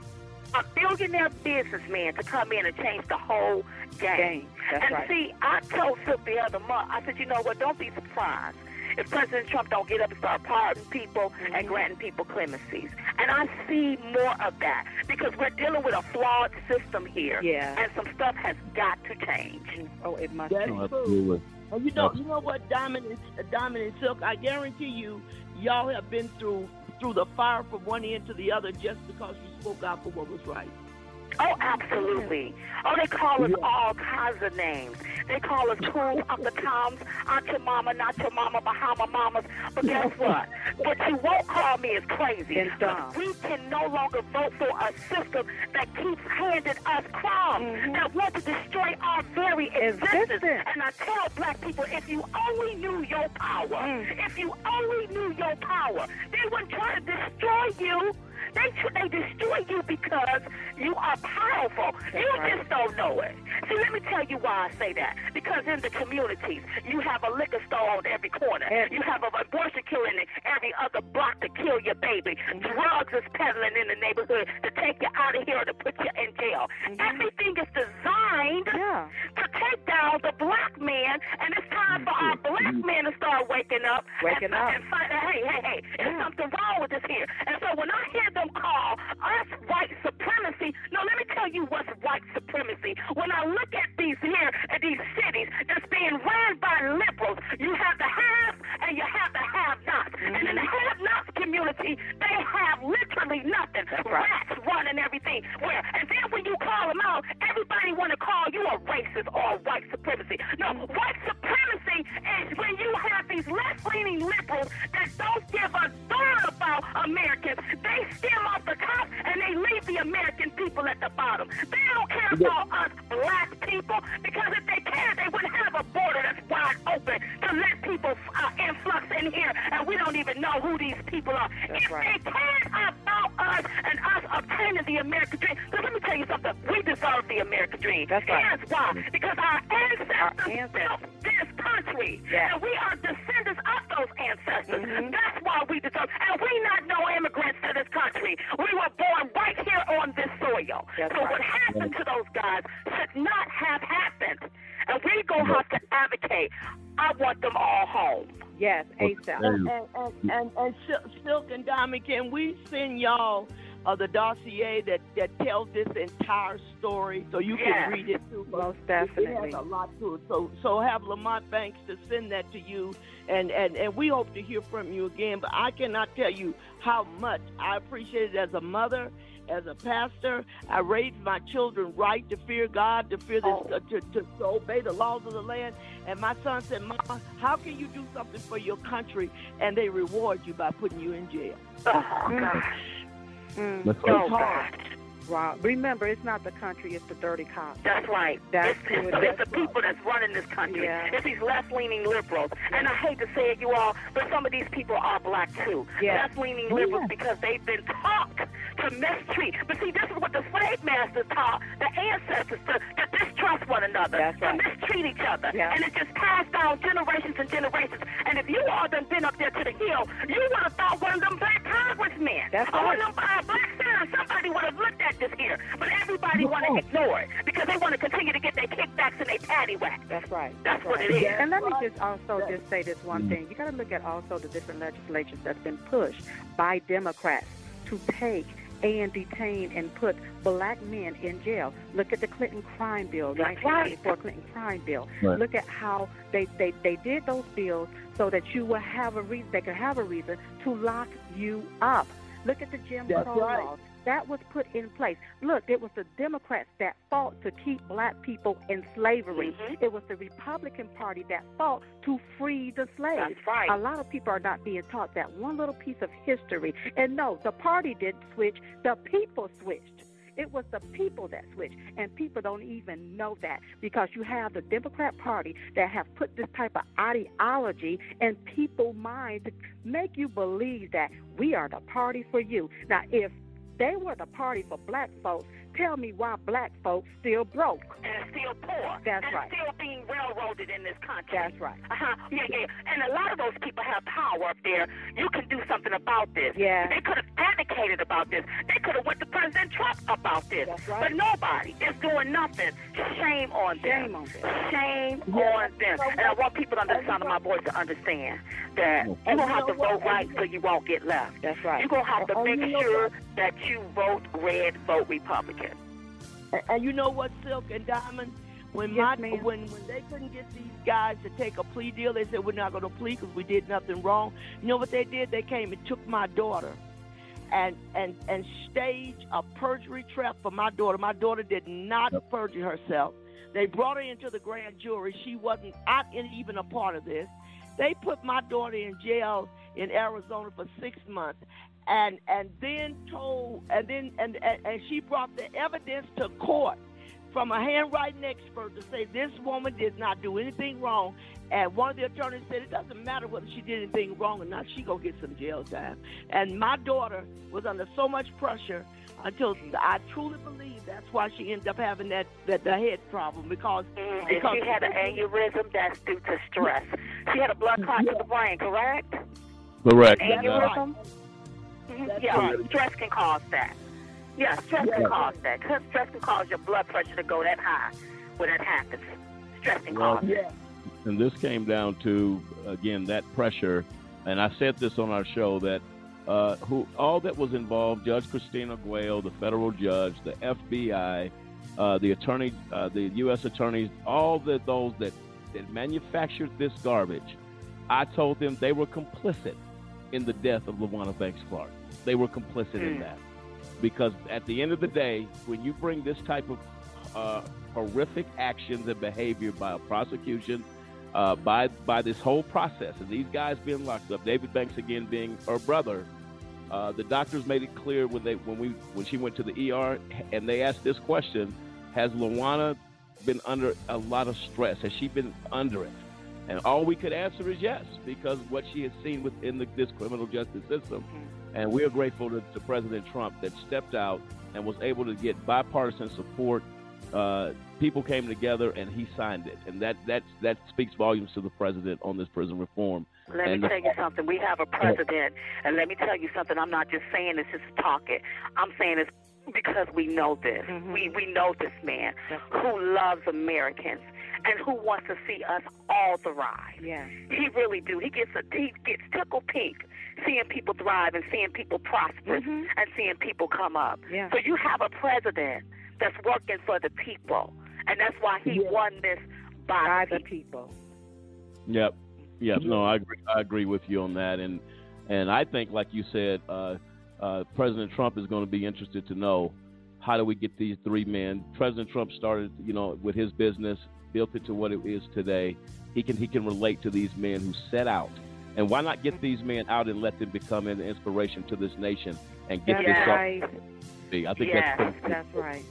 a billionaire businessman to come in and change the whole game. Game. And right. see, I told Silk the other month, I said, you know what, don't be surprised if President Trump don't get up and start pardoning people Mm-hmm. and granting people clemencies. And I see more of that because we're dealing with a flawed system here. Yeah. And some stuff has got to change. Oh, it must That's be. True. absolutely. And you know, you know what, Diamond and uh, Diamond and Silk. I guarantee you, y'all have been through through the fire from one end to the other just because you spoke out for what was right. Oh, absolutely. Oh, they call us all kinds of names. They call us cool Uncle Toms, Aunt your mama, not your mama, Bahama mamas. But guess what? What you won't call me is crazy. And dumb. We can no longer vote for a system that keeps handing us crumbs, mm-hmm. that want to destroy our very existence. Existence. And I tell black people, if you only knew your power, mm. if you only knew your power, they wouldn't try to destroy you. They tr- they destroy you because you are powerful. you right. just don't know it. See, let me tell you why I say that. Because in the communities, you have a liquor store on every corner. You have a abortion clinic every other block to kill your baby. Mm-hmm. Drugs is peddling in the neighborhood to take you out of here to put you in jail. Mm-hmm. Everything is designed Yeah. to take down the black man, and it's time for our mm-hmm. black men to start waking up. Waking and, up. And find out, hey, hey, hey, there's something wrong with this here. And so when I hear them call us white supremacy, no, let me tell you what's white supremacy. When I look at these here, at these cities that's being ran by liberals, you have the haves and you have the have-nots. And in the mm-hmm. have-nots community, they have literally nothing. That's Rats running everything. Where, and then when you call them out, everybody want to call you a racist or a white supremacy. No, white supremacy is when you have these left-leaning liberals that don't give a darn about Americans. They off the top and they leave the American people at the bottom. They don't care about us black people because if they cared, they wouldn't have a border that's wide open to let people uh, influx in here, and we don't even know who these people are. if they cared about us and us obtaining the American dream, so let me tell you something. We deserve the American dream. That's right. Here's why. Because our ancestors built this country, Yeah. and we are descendants of those ancestors. Mm-hmm. That's why we deserve. And we not no immigrants to this country. We were born right here on this soil. That's so right. what happened to those guys should not have happened. And we gonna have to advocate. I want them all home. Yes, ASAP. And and and, and, and Silk and Diamond, can we send y'all uh, the dossier that that tells this entire story so you can read it too? Most definitely. It definitely. has a lot to it. So so have Lamont Banks to send that to you, and and and we hope to hear from you again. But I cannot tell you how much I appreciate it as a mother as a pastor. I raised my children right to fear God, to fear this, uh, to, to, to obey the laws of the land. And my son said, "Mama, how can you do something for your country and they reward you by putting you in jail?" Oh, gosh. Mm. That's right. hard. Remember, it's not the country; it's the dirty cops. That's right. That's it's, who it it's is. the people that's running this country. Yeah. It's these left-leaning liberals. And I hate to say it, you all, but some of these people are black too. Yeah. Left-leaning liberals because they've been taught to mistreat. But see, this is what the slave masters taught the ancestors to, to distrust one another, That's to right. mistreat each other. Yeah. And it just passed down generations and generations. And if you all done been up there to the hill, you would have thought one of them black congressmen. That's or one of them uh, black senators, somebody would have looked at this here. But everybody want to ignore it because they want to continue to get their kickbacks and their patty whack. That's right. That's what right. it is. And let me just also just say this one mm-hmm. thing. You got to look at also the different legislations that's been pushed by Democrats to take and detain and put black men in jail. Look at the Clinton crime bill, That's 1994 Clinton crime bill. Right. Look at how they, they, they did those bills so that you will have a reason, they could have a reason to lock you up. Look at the Jim That's Crow right. laws. That was put in place. Look, it was the Democrats that fought to keep black people in slavery. Mhm. It was the Republican Party that fought to free the slaves. That's right. A lot of people are not being taught that one little piece of history. And no, the party didn't switch, the people switched. It was the people that switched, and people don't even know that because you have the Democrat Party that have put this type of ideology in people's minds to make you believe that we are the party for you. Now, if they were the party for black folks, tell me why black folks still broke. And still poor. That's and right. still being railroaded in this country. That's right. Uh-huh. Yeah, yeah. And a lot of those people have power up there. You can do something about this. Yeah. They could have advocated about this. They could have went to President Trump about this. That's right. But nobody is doing nothing. Shame on them. Shame on them. Shame Yeah. on them. And I want people the sound of my voice to understand that going to have to vote right so you won't get left. That's right. You're going to have to make sure that you vote red, vote Republican. And, and you know what, Silk and Diamond? When Yes, my ma'am. when when they couldn't get these guys to take a plea deal, they said we're not going to plea because we did nothing wrong. You know what they did? They came and took my daughter, and and and staged a perjury trap for my daughter. My daughter did not perjure herself. They brought her into the grand jury. She wasn't in even a part of this. They put my daughter in jail in Arizona for six months, and and then told and then and and, and she brought the evidence to court from a handwriting expert to say this woman did not do anything wrong. And one of the attorneys said it doesn't matter whether she did anything wrong or not. She gonna get some jail time. And my daughter was under so much pressure until I truly believe that's why she ended up having that that the head problem because mm, And because she had an aneurysm that's due to stress. She had a blood clot to the brain, correct? Correct. An aneurysm? That's Yeah, right. stress can cause that. Yeah, stress can cause that. 'Cause stress can cause your blood pressure to go that high when that happens. Stress can Well, cause yeah. And this came down to again that pressure, and I said this on our show that uh, who all that was involved, Judge Christine Arguello, the federal judge, the FBI, uh, the attorney, uh, the U.S. attorneys, all the those that that manufactured this garbage. I told them they were complicit in the death of LaWanna Banks Clark. They were complicit in Mm. that because at the end of the day, when you bring this type of uh, horrific actions and behavior by a prosecution, uh, by by this whole process, and these guys being locked up, David Banks again being her brother. Uh, the doctors made it clear when they when we when she went to the ER and they asked this question: Has Lawana been under a lot of stress? Has she been under it? And all we could answer is yes, because what she has seen within the, this criminal justice system. And we are grateful to, to President Trump that stepped out and was able to get bipartisan support. Uh, people came together and he signed it, and that that that speaks volumes to the president on this prison reform. Let And me tell you something. We have a president, and let me tell you something. I'm not just saying this just talking. I'm saying this because we know this. We we know this man who loves Americans and who wants to see us all thrive. Yeah. He really do. He gets a he gets tickle pink seeing people thrive and seeing people prosper and seeing people come up. Yeah. So you have a president that's working for the people, and that's why he won this by, the people. Yep. Yep. No, I agree. I agree with you on that, and and I think, like you said, uh, uh, President Trump is going to be interested to know how do we get these three men. President Trump started, you know, with his business, built it to what it is today. He can he can relate to these men who set out. And why not get these men out and let them become an inspiration to this nation and get That's this right. off? I think that's that's right.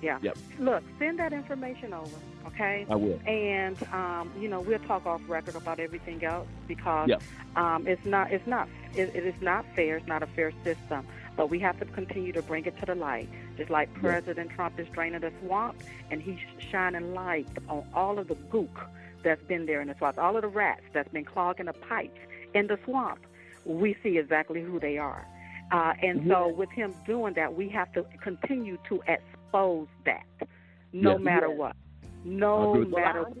Yeah. Yep. Look, send that information over, okay? I will. And um, you know, we'll talk off record about everything else because Yep. um, it's not it's not it, it is not fair. It's not a fair system. But we have to continue to bring it to the light, just like Yeah. President Trump is draining the swamp, and he's shining light on all of the gook that's been there in the swamp, all of the rats that's been clogging the pipes in the swamp. We see exactly who they are. Uh, and so, with him doing that, we have to continue to expose that, no Yes. matter what. No matter Well,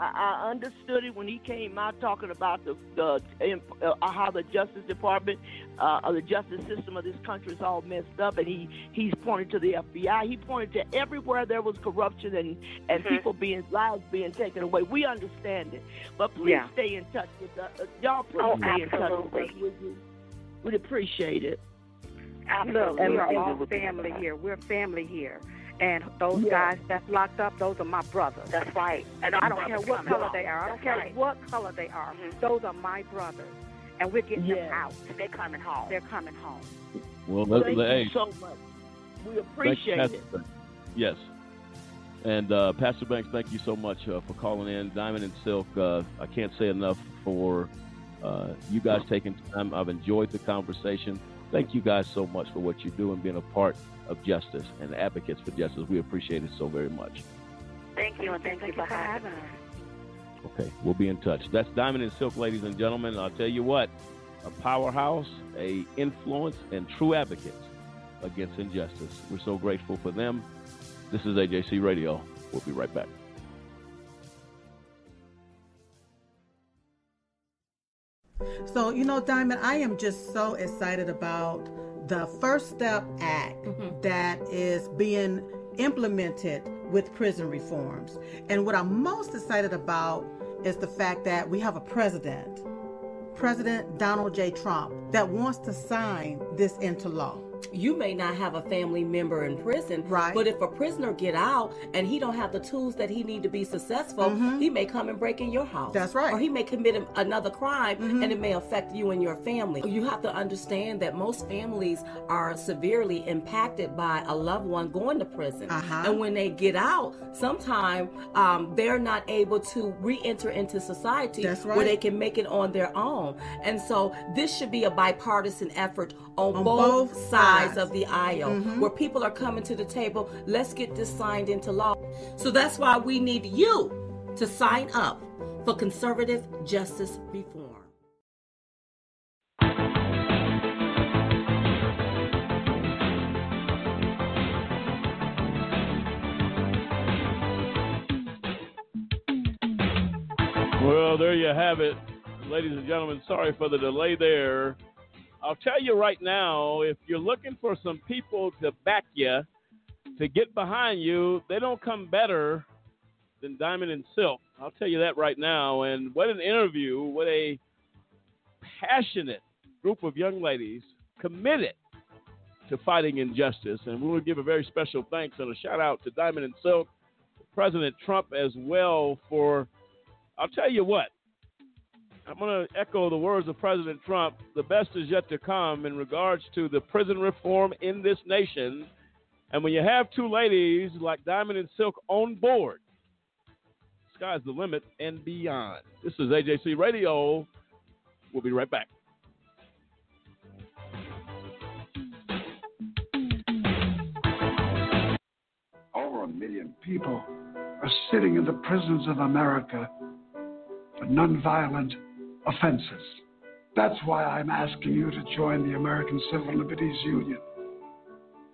I, I understood it when he came out talking about the the uh, how the Justice Department, uh, or the justice system of this country is all messed up, and he he's pointed to the FBI. He pointed to everywhere there was corruption and and Mhm. people being lives being taken away. We understand it, but please Yeah. stay in touch with us. Uh, y'all please Oh, stay in touch with absolutely. us. Would? We'd appreciate it. Absolutely, And we are all family here. We're family here. And those Yeah. guys that's locked up, those are my brothers. That's right. And I don't care what color home. they are. I don't That's care right. what color they are. Those are my brothers. And we're getting them out. They're coming home. They're coming home. Well, let, Thank let- you hey, so much. We thank- appreciate it. Banks. Yes. And uh, Pastor Banks, thank you so much uh, for calling in. Diamond and Silk, uh, I can't say enough for uh, you guys taking time. I've enjoyed the conversation. Thank you guys so much for what you do and being a part of justice and advocates for justice. We appreciate it so very much. Thank you, and thank, you for having us. Okay, we'll be in touch. That's Diamond and Silk, ladies and gentlemen. I'll tell you what, a powerhouse, a influence, and true advocates against injustice. We're so grateful for them. This is AJC Radio. We'll be right back. So, you know, Diamond, I am just so excited about the First Step Act mm-hmm. that is being implemented with prison reforms. And what I'm most excited about is the fact that we have a president, President Donald J. Trump, that wants to sign this into law. You may not have a family member in prison Right. but if a prisoner get out and he don't have the tools that he need to be successful he may come and break in your house. That's right. or he may commit another crime and it may affect you and your family. You have to understand that most families are severely impacted by a loved one going to prison. Uh-huh. and when they get out sometimes um, they're not able to re-enter into society That's where they can make it on their own. And so this should be a bipartisan effort on, On both, both sides sides. of the aisle Mhm. where people are coming to the table. Let's get this signed into law. So that's why we need you to sign up for conservative justice reform. Well, there you have it, ladies and gentlemen. Sorry for the delay there. I'll tell you right now if you're looking for some people to back you, to get behind you, they don't come better than Diamond and Silk. I'll tell you that right now. And what an interview, what a passionate group of young ladies committed to fighting injustice. And we want to give a very special thanks and a shout out to Diamond and Silk, President Trump as well for, I'll tell you what, I'm going to echo the words of President Trump. The best is yet to come in regards to the prison reform in this nation. And when you have two ladies like Diamond and Silk on board, sky's the limit and beyond. This is AJC Radio. We'll be right back. Over a million people are sitting in the prisons of America for nonviolent offenses. That's why I'm asking you to join the American Civil Liberties Union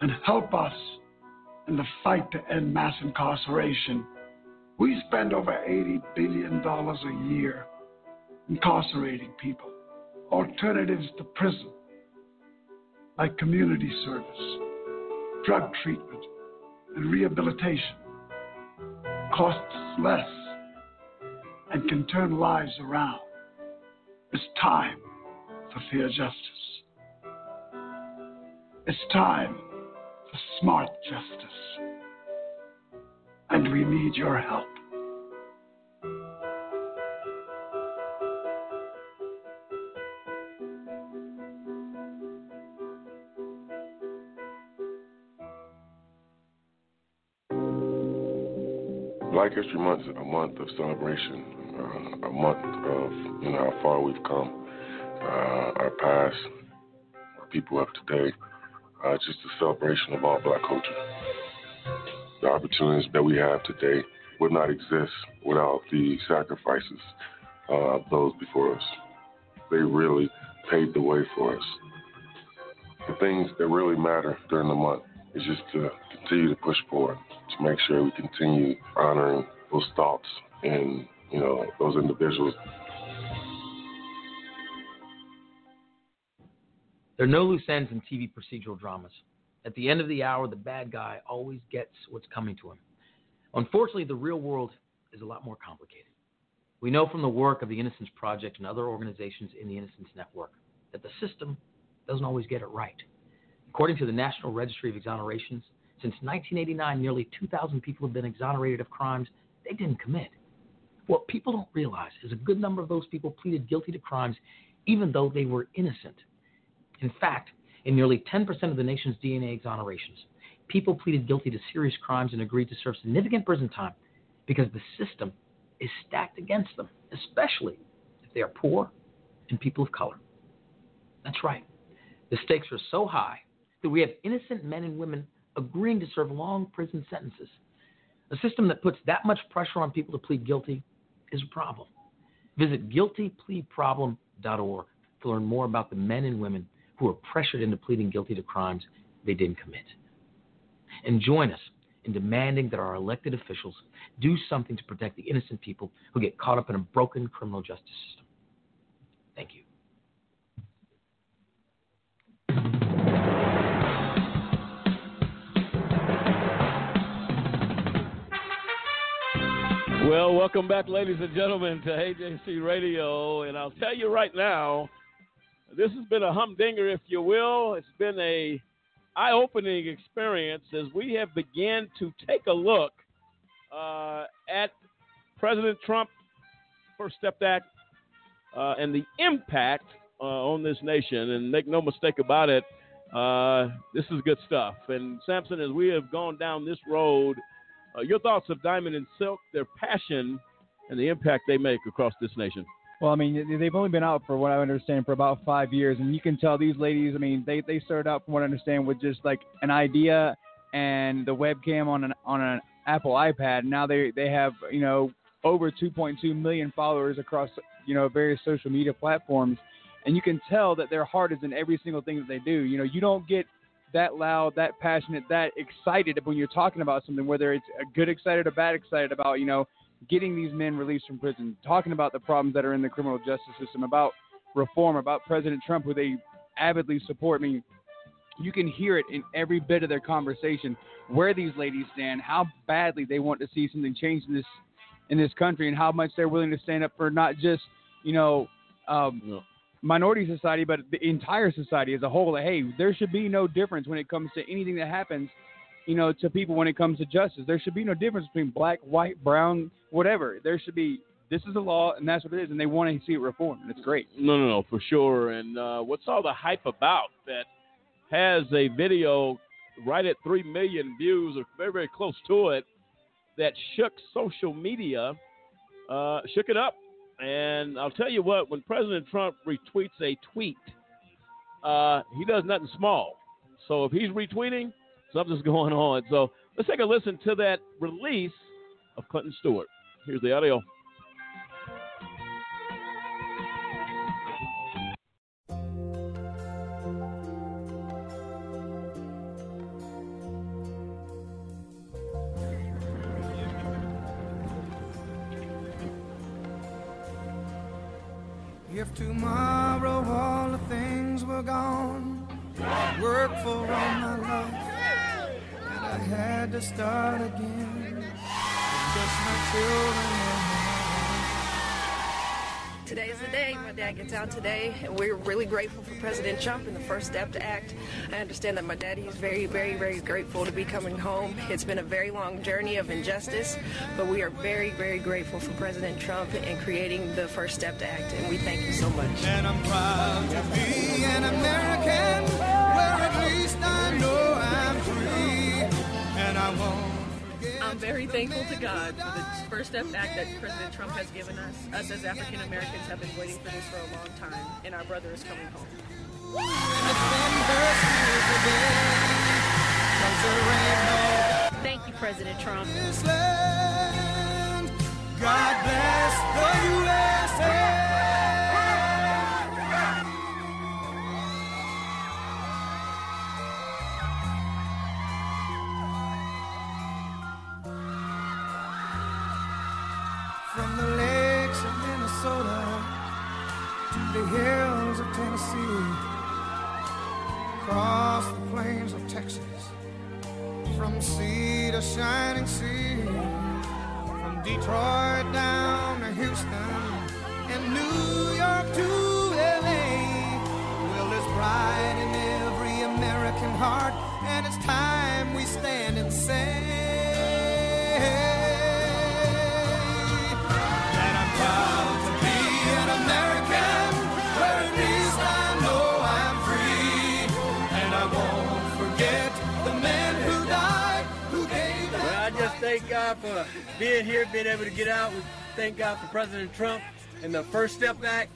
and help us in the fight to end mass incarceration. We spend over $80 billion a year incarcerating people. Alternatives to prison, like community service, drug treatment, and rehabilitation, costs less and can turn lives around. It's time for fair justice. It's time for smart justice. And we need your help. Black History Month is a month of celebration, month of you know how far we've come, uh, our past, our people of today, uh, just a celebration of all Black culture. The opportunities that we have today would not exist without the sacrifices uh, of those before us. They really paved the way for us. The things that really matter during the month is just to continue to push forward, to make sure we continue honoring those thoughts and you know those individuals. There are no loose ends in TV procedural dramas. At the end of the hour, the bad guy always gets what's coming to him. Unfortunately, the real world is a lot more complicated. We know from the work of the Innocence Project and other organizations in the Innocence Network that the system doesn't always get it right. According to the National Registry of Exonerations, since 1989, nearly 2,000 people have been exonerated of crimes they didn't commit. What people don't realize is a good number of those people pleaded guilty to crimes even though they were innocent. In fact, in nearly 10% of the nation's DNA exonerations, people pleaded guilty to serious crimes and agreed to serve significant prison time because the system is stacked against them, especially if they are poor and people of color. That's right. The stakes are so high that we have innocent men and women agreeing to serve long prison sentences. A system that puts that much pressure on people to plead guilty is a problem. Visit guiltypleaproblem.org to learn more about the men and women who are pressured into pleading guilty to crimes they didn't commit. And join us in demanding that our elected officials do something to protect the innocent people who get caught up in a broken criminal justice system. Thank you. Well, welcome back, ladies and gentlemen, to AJC Radio. And I'll tell you right now, this has been a humdinger, if you will. It's been a eye-opening experience as we have began to take a look uh, at President Trump First Step Act uh, and the impact uh, on this nation. And make no mistake about it, uh, this is good stuff. And Samson, as we have gone down this road, uh, your thoughts of Diamond and Silk, their passion, and the impact they make across this nation. Well, I mean, they've only been out for what I understand for about five years, and you can tell these ladies. I mean, they they started out from what I understand with just like an idea and the webcam on an on an Apple iPad. Now they they have you know over 2.2 million followers across you know various social media platforms, and you can tell that their heart is in every single thing that they do. You know, you don't get that loud, that passionate, that excited when you're talking about something, whether it's a good excited or bad excited about, you know, getting these men released from prison, talking about the problems that are in the criminal justice system, about reform, about President Trump, who they avidly support. I mean, you can hear it in every bit of their conversation where these ladies stand, how badly they want to see something change in this in this country, and how much they're willing to stand up for not just you know um. Minority society, but the entire society as a whole. Like, hey, there should be no difference when it comes to anything that happens you know, to people when it comes to justice. There should be no difference between black, white, brown, whatever. There should be this is the law and that's what it is, and they want to see it reformed, and it's great. No, no, no, for sure. And uh, what's all the hype about that has a video right at three million views or very, very close to it that shook social media, uh, shook it up. And I'll tell you what, when President Trump retweets a tweet, uh, he does nothing small. So if he's retweeting, something's going on. So let's take a listen to that release of Clifton Stewart. Here's the audio. Tomorrow all the things were gone, work for all my life and I had to start again. Just my children day. My dad gets out today, and we're really grateful for President Trump and the First Step to Act. I understand that my daddy is very, very, very grateful to be coming home. It's been a very long journey of injustice, but we are very, very grateful for President Trump and creating the First Step to Act, and we thank you so much. And I'm proud to be an American, where at least I know I'm free, and I won't. I'm very thankful to God for the First Step back that President Trump has given us. Us as African Americans have been waiting for this for a long time, and our brother is coming home. Thank you, President Trump. God bless the USA. Hills of Tennessee, across the plains of Texas, from sea to shining sea, from Detroit down to Houston and New York to LA. Well, there's pride in every American heart, and it's time we stand and say. Being here, being able to get out. We thank God for President Trump and the First Step Act.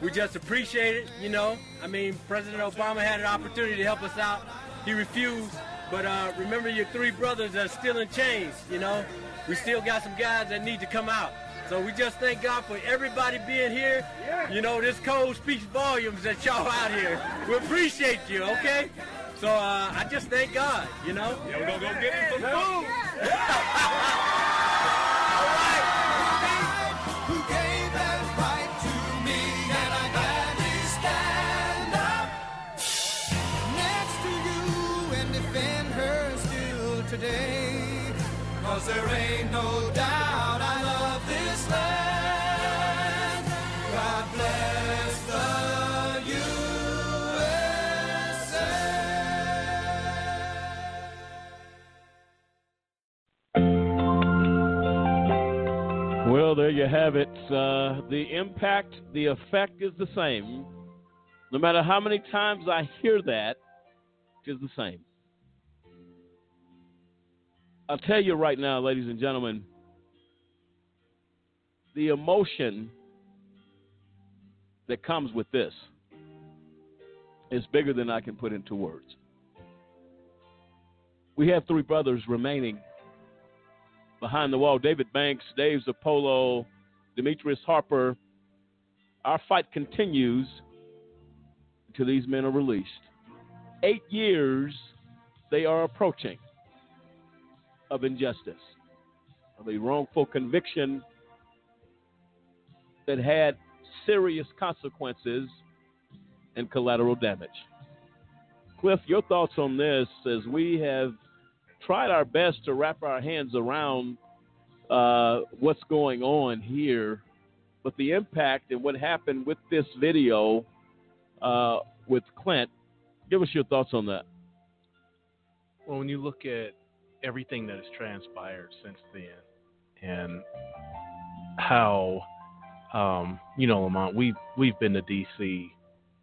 We just appreciate it, you know. I mean, President Obama had an opportunity to help us out. He refused. But uh, remember your three brothers that are still in chains, you know. We still got some guys that need to come out. So we just thank God for everybody being here. You know, this cold speaks volumes that y'all out here. We appreciate you, okay? So uh, I just thank God, you know. Yeah, we're gonna go get him some food. Cause there ain't no doubt I love this land. God bless the Well, there you have it. Uh, the impact, the effect is the same. No matter how many times I hear that, it's the same. I'll tell you right now, ladies and gentlemen, the emotion that comes with this is bigger than I can put into words. We have three brothers remaining behind the wall David Banks, Dave Zirpolo, Demetrius Harper. Our fight continues until these men are released. Eight years they are approaching of injustice, of a wrongful conviction that had serious consequences and collateral damage. Cliff, your thoughts on this as we have tried our best to wrap our hands around uh, what's going on here, but the impact and what happened with this video uh, with Clint. Give us your thoughts on that. Well, when you look at everything that has transpired since then, and how, um, you know, Lamont, we've we've been to D.C.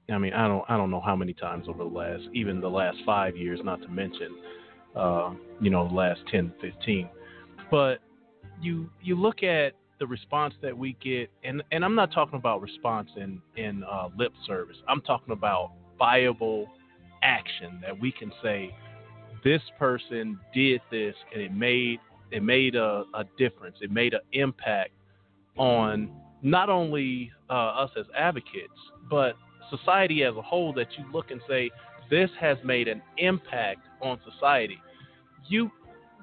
I mean, I don't I don't know how many times over the last even the last five years, not to mention, uh, you know, the last 10, 15. But you you look at the response that we get, and and I'm not talking about response in in uh, lip service. I'm talking about viable action that we can say this person did this and it made it made a, a difference. It made an impact on not only uh, us as advocates, but society as a whole. That you look and say this has made an impact on society. You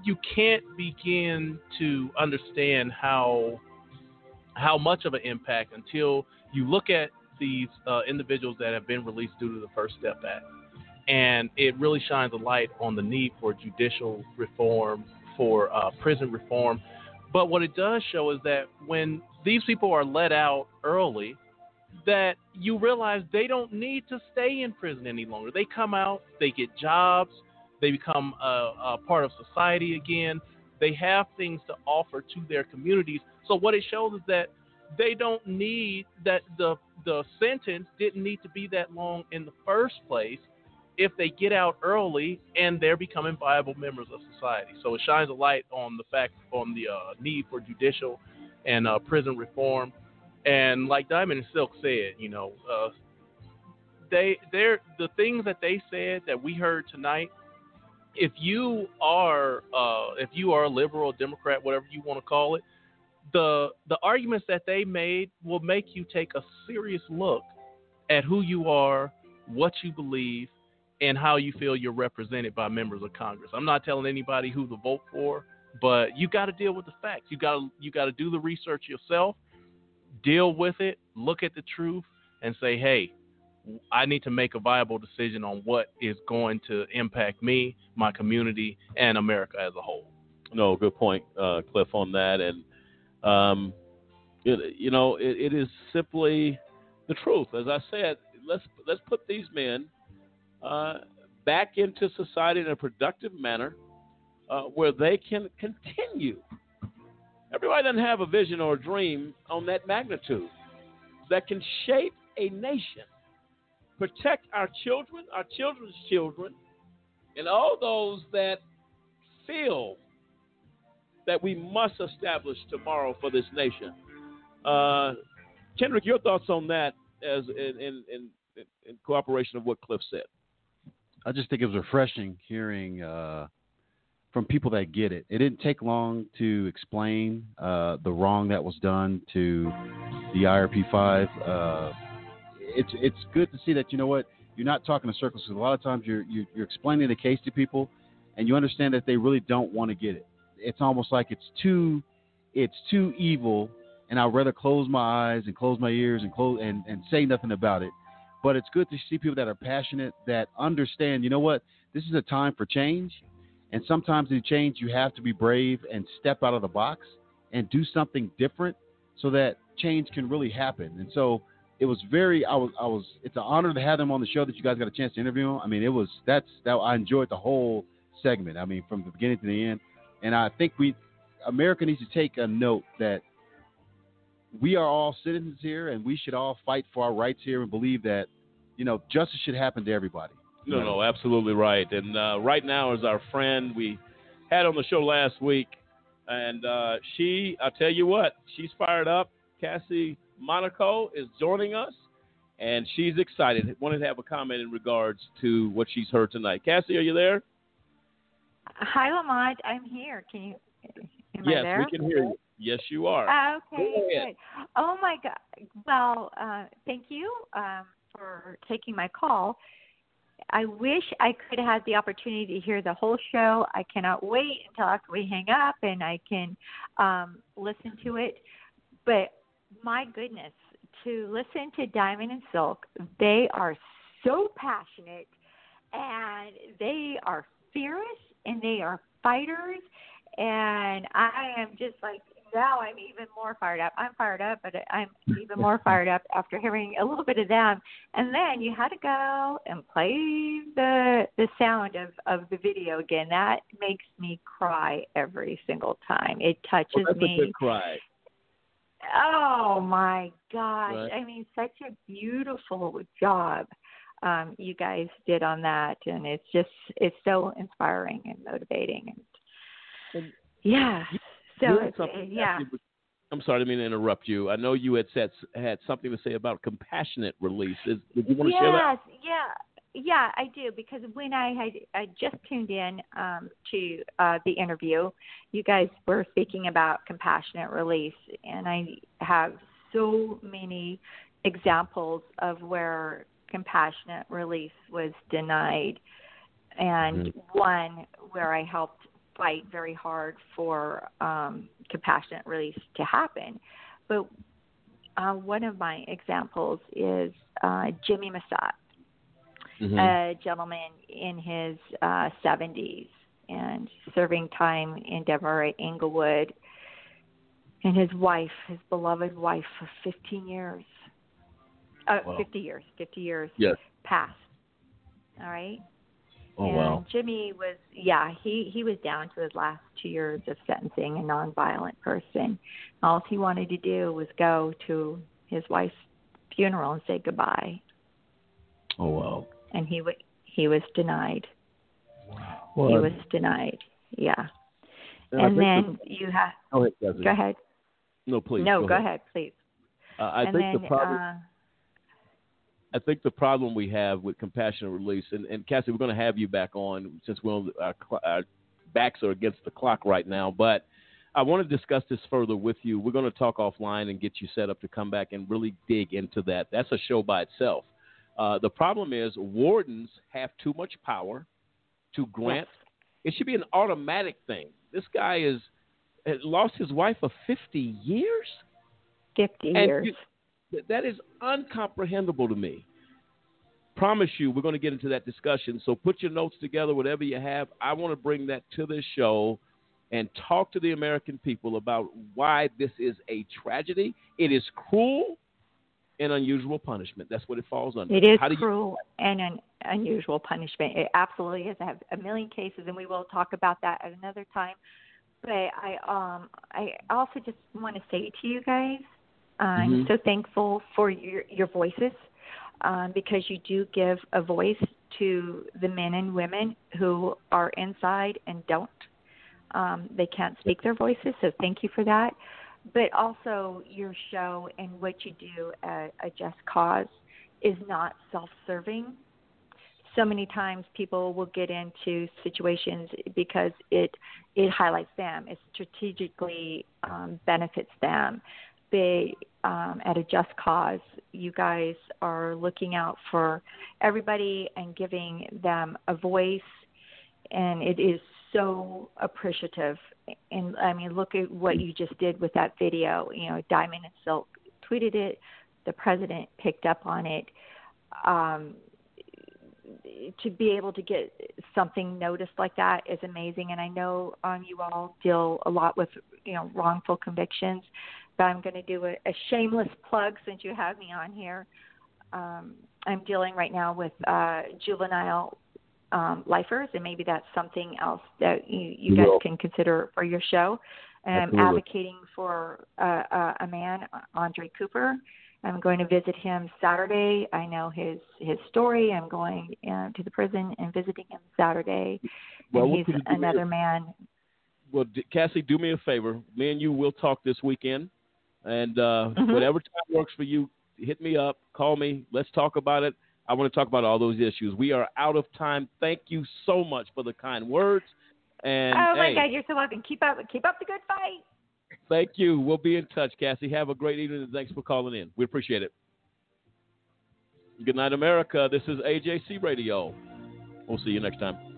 you can't begin to understand how how much of an impact until you look at these uh, individuals that have been released due to the First Step Act, and it really shines a light on the need for judicial reform, for uh, prison reform. But what it does show is that when these people are let out early, that you realize they don't need to stay in prison any longer. They come out, they get jobs, they become a, a part of society again. They have things to offer to their communities. So what it shows is that they don't need that the the sentence didn't need to be that long in the first place if they get out early and they're becoming viable members of society. So it shines a light on the fact on the uh, need for judicial and uh, prison reform. And like Diamond and Silk said, you know, uh, they they're the things that they said that we heard tonight. If you are uh, if you are a liberal, Democrat, whatever you want to call it, the the arguments that they made will make you take a serious look at who you are, what you believe, and how you feel you're represented by members of Congress. I'm not telling anybody who to vote for, but you got to deal with the facts. You got to you got to do the research yourself, deal with it, look at the truth, and say, hey, I need to make a viable decision on what is going to impact me, my community, and America as a whole. No, good point, uh, Cliff, on that. And um, it, you know, it, it is simply the truth. As I said, let's let's put these men uh, back into society in a productive manner uh, where they can continue. Everybody doesn't have a vision or a dream on that magnitude that can shape a nation, protect our children, our children's children, and all those that feel that we must establish tomorrow for this nation. Uh, Kendrick, your thoughts on that as in, in, in, in cooperation of what Cliff said? I just think it was refreshing hearing uh, from people that get it. It didn't take long to explain uh, the wrong that was done to the IRP five. Uh, it's it's good to see that you know what you're not talking in circles. Because a lot of times you're, you're you're explaining the case to people, and you understand that they really don't want to get it. It's almost like it's too it's too evil, and I'd rather close my eyes and close my ears and close and, and say nothing about it but it's good to see people that are passionate, that understand, you know what, this is a time for change. And sometimes in change, you have to be brave and step out of the box and do something different so that change can really happen. And so it was very, I was, I was, it's an honor to have them on the show that you guys got a chance to interview them. I mean, it was, that's, that I enjoyed the whole segment. I mean, from the beginning to the end. And I think we, America needs to take a note that we are all citizens here, and we should all fight for our rights here and believe that, you know, justice should happen to everybody. No, no, absolutely right. And uh, right now is our friend we had on the show last week, and uh, she, I tell you what, she's fired up. Cassie Monaco is joining us, and she's excited. Wanted to have a comment in regards to what she's heard tonight. Cassie, are you there? Hi, Lamont. I'm here. Can you? Am yes, I there? we can hear you. Yes, you are. Okay, good. Oh my God. Well, uh, thank you um, for taking my call. I wish I could have had the opportunity to hear the whole show. I cannot wait until after we hang up and I can um, listen to it. But my goodness, to listen to Diamond and Silk, they are so passionate and they are fierce and they are fighters. And I am just like now I'm even more fired up. I'm fired up, but I'm even more fired up after hearing a little bit of them. And then you had to go and play the the sound of of the video again. That makes me cry every single time. It touches Well, that's me. a good cry. Oh my gosh. Right. I mean, such a beautiful job um, you guys did on that. And it's just, it's so inspiring and motivating. And, yeah. So, You it's, something, yeah. I'm sorry, I didn't mean to interrupt you. I know you had said had something to say about compassionate release. Is, did you want to yes, share that? Yes, yeah, yeah, I do because when I had I just tuned in um, to uh, the interview, you guys were speaking about compassionate release, and I have so many examples of where compassionate release was denied, and one where I helped fight very hard for um, compassionate release to happen, but uh, one of my examples is uh, Jimmy Massat, Mm-hmm. a gentleman in his uh, 70s and serving time in Deborah Englewood, and his wife, his beloved wife for 15 years. Uh, Wow. 50 years. 50 years Yes. past. All right. Oh and wow. Jimmy was, yeah, he he was down to his last two years of sentencing a nonviolent person. All he wanted to do was go to his wife's funeral and say goodbye, Oh wow. and he wa he was denied. Well, he was denied. Yeah. And And then the- you have. Go ahead, Cassie. Go ahead. No, please. no, go ahead, please. Uh, I and think then, the problem. uh, I think the problem we have with compassionate release, and, and Cassie, we're going to have you back on since we're on, our, our backs are against the clock right now. But I want to discuss this further with you. We're going to talk offline and get you set up to come back and really dig into that. That's a show by itself. Uh, the problem is wardens have too much power to grant. It should be an automatic thing. This guy is lost his wife for 50 years. 50 And years. you- that is uncomprehendable to me. Promise you, we're going to get into that discussion. So put your notes together, whatever you have. I want to bring that to this show and talk to the American people about why this is a tragedy. It is cruel and unusual punishment. That's what it falls under. It is do you- cruel and an unusual punishment. It absolutely is. I have a million cases, and we will talk about that at another time. But I, um, I also just want to say to you guys, I'm Mhm. so thankful for your your voices um, because you do give a voice to the men and women who are inside and don't. Um, they can't speak their voices, so thank you for that. But also, your show and what you do at a Just Cause is not self serving. So many times people will get into situations because it it highlights them, it strategically um, benefits them. But um, at a Just Cause, you guys are looking out for everybody and giving them a voice, and it is so appreciative. And I mean, look at what you just did with that video. You know, Diamond and Silk tweeted it. The president picked up on it. Um, to be able to get something noticed like that is amazing. And I know um, you all deal a lot with you know wrongful convictions, but I'm going to do a, a shameless plug since you have me on here. Um, I'm dealing right now with uh, juvenile um, lifers, and maybe that's something else that you, you guys can consider for your show. And I'm advocating for uh, uh, a man, Andre Cooper. I'm going to visit him Saturday. I know his his story. I'm going uh, to the prison and visiting him Saturday. Well, and he's could you do another is- man. Well, D- Cassie, do me a favor. Me and you will talk this weekend, and uh, Mhm. whatever time works for you, hit me up, call me. Let's talk about it. I want to talk about all those issues. We are out of time. Thank you so much for the kind words. And oh my hey, God, you're so welcome. Keep up, keep up the good fight. thank you. We'll be in touch, Cassie. Have a great evening, and thanks for calling in. We appreciate it. Good night, America. This is AJC Radio. We'll see you next time.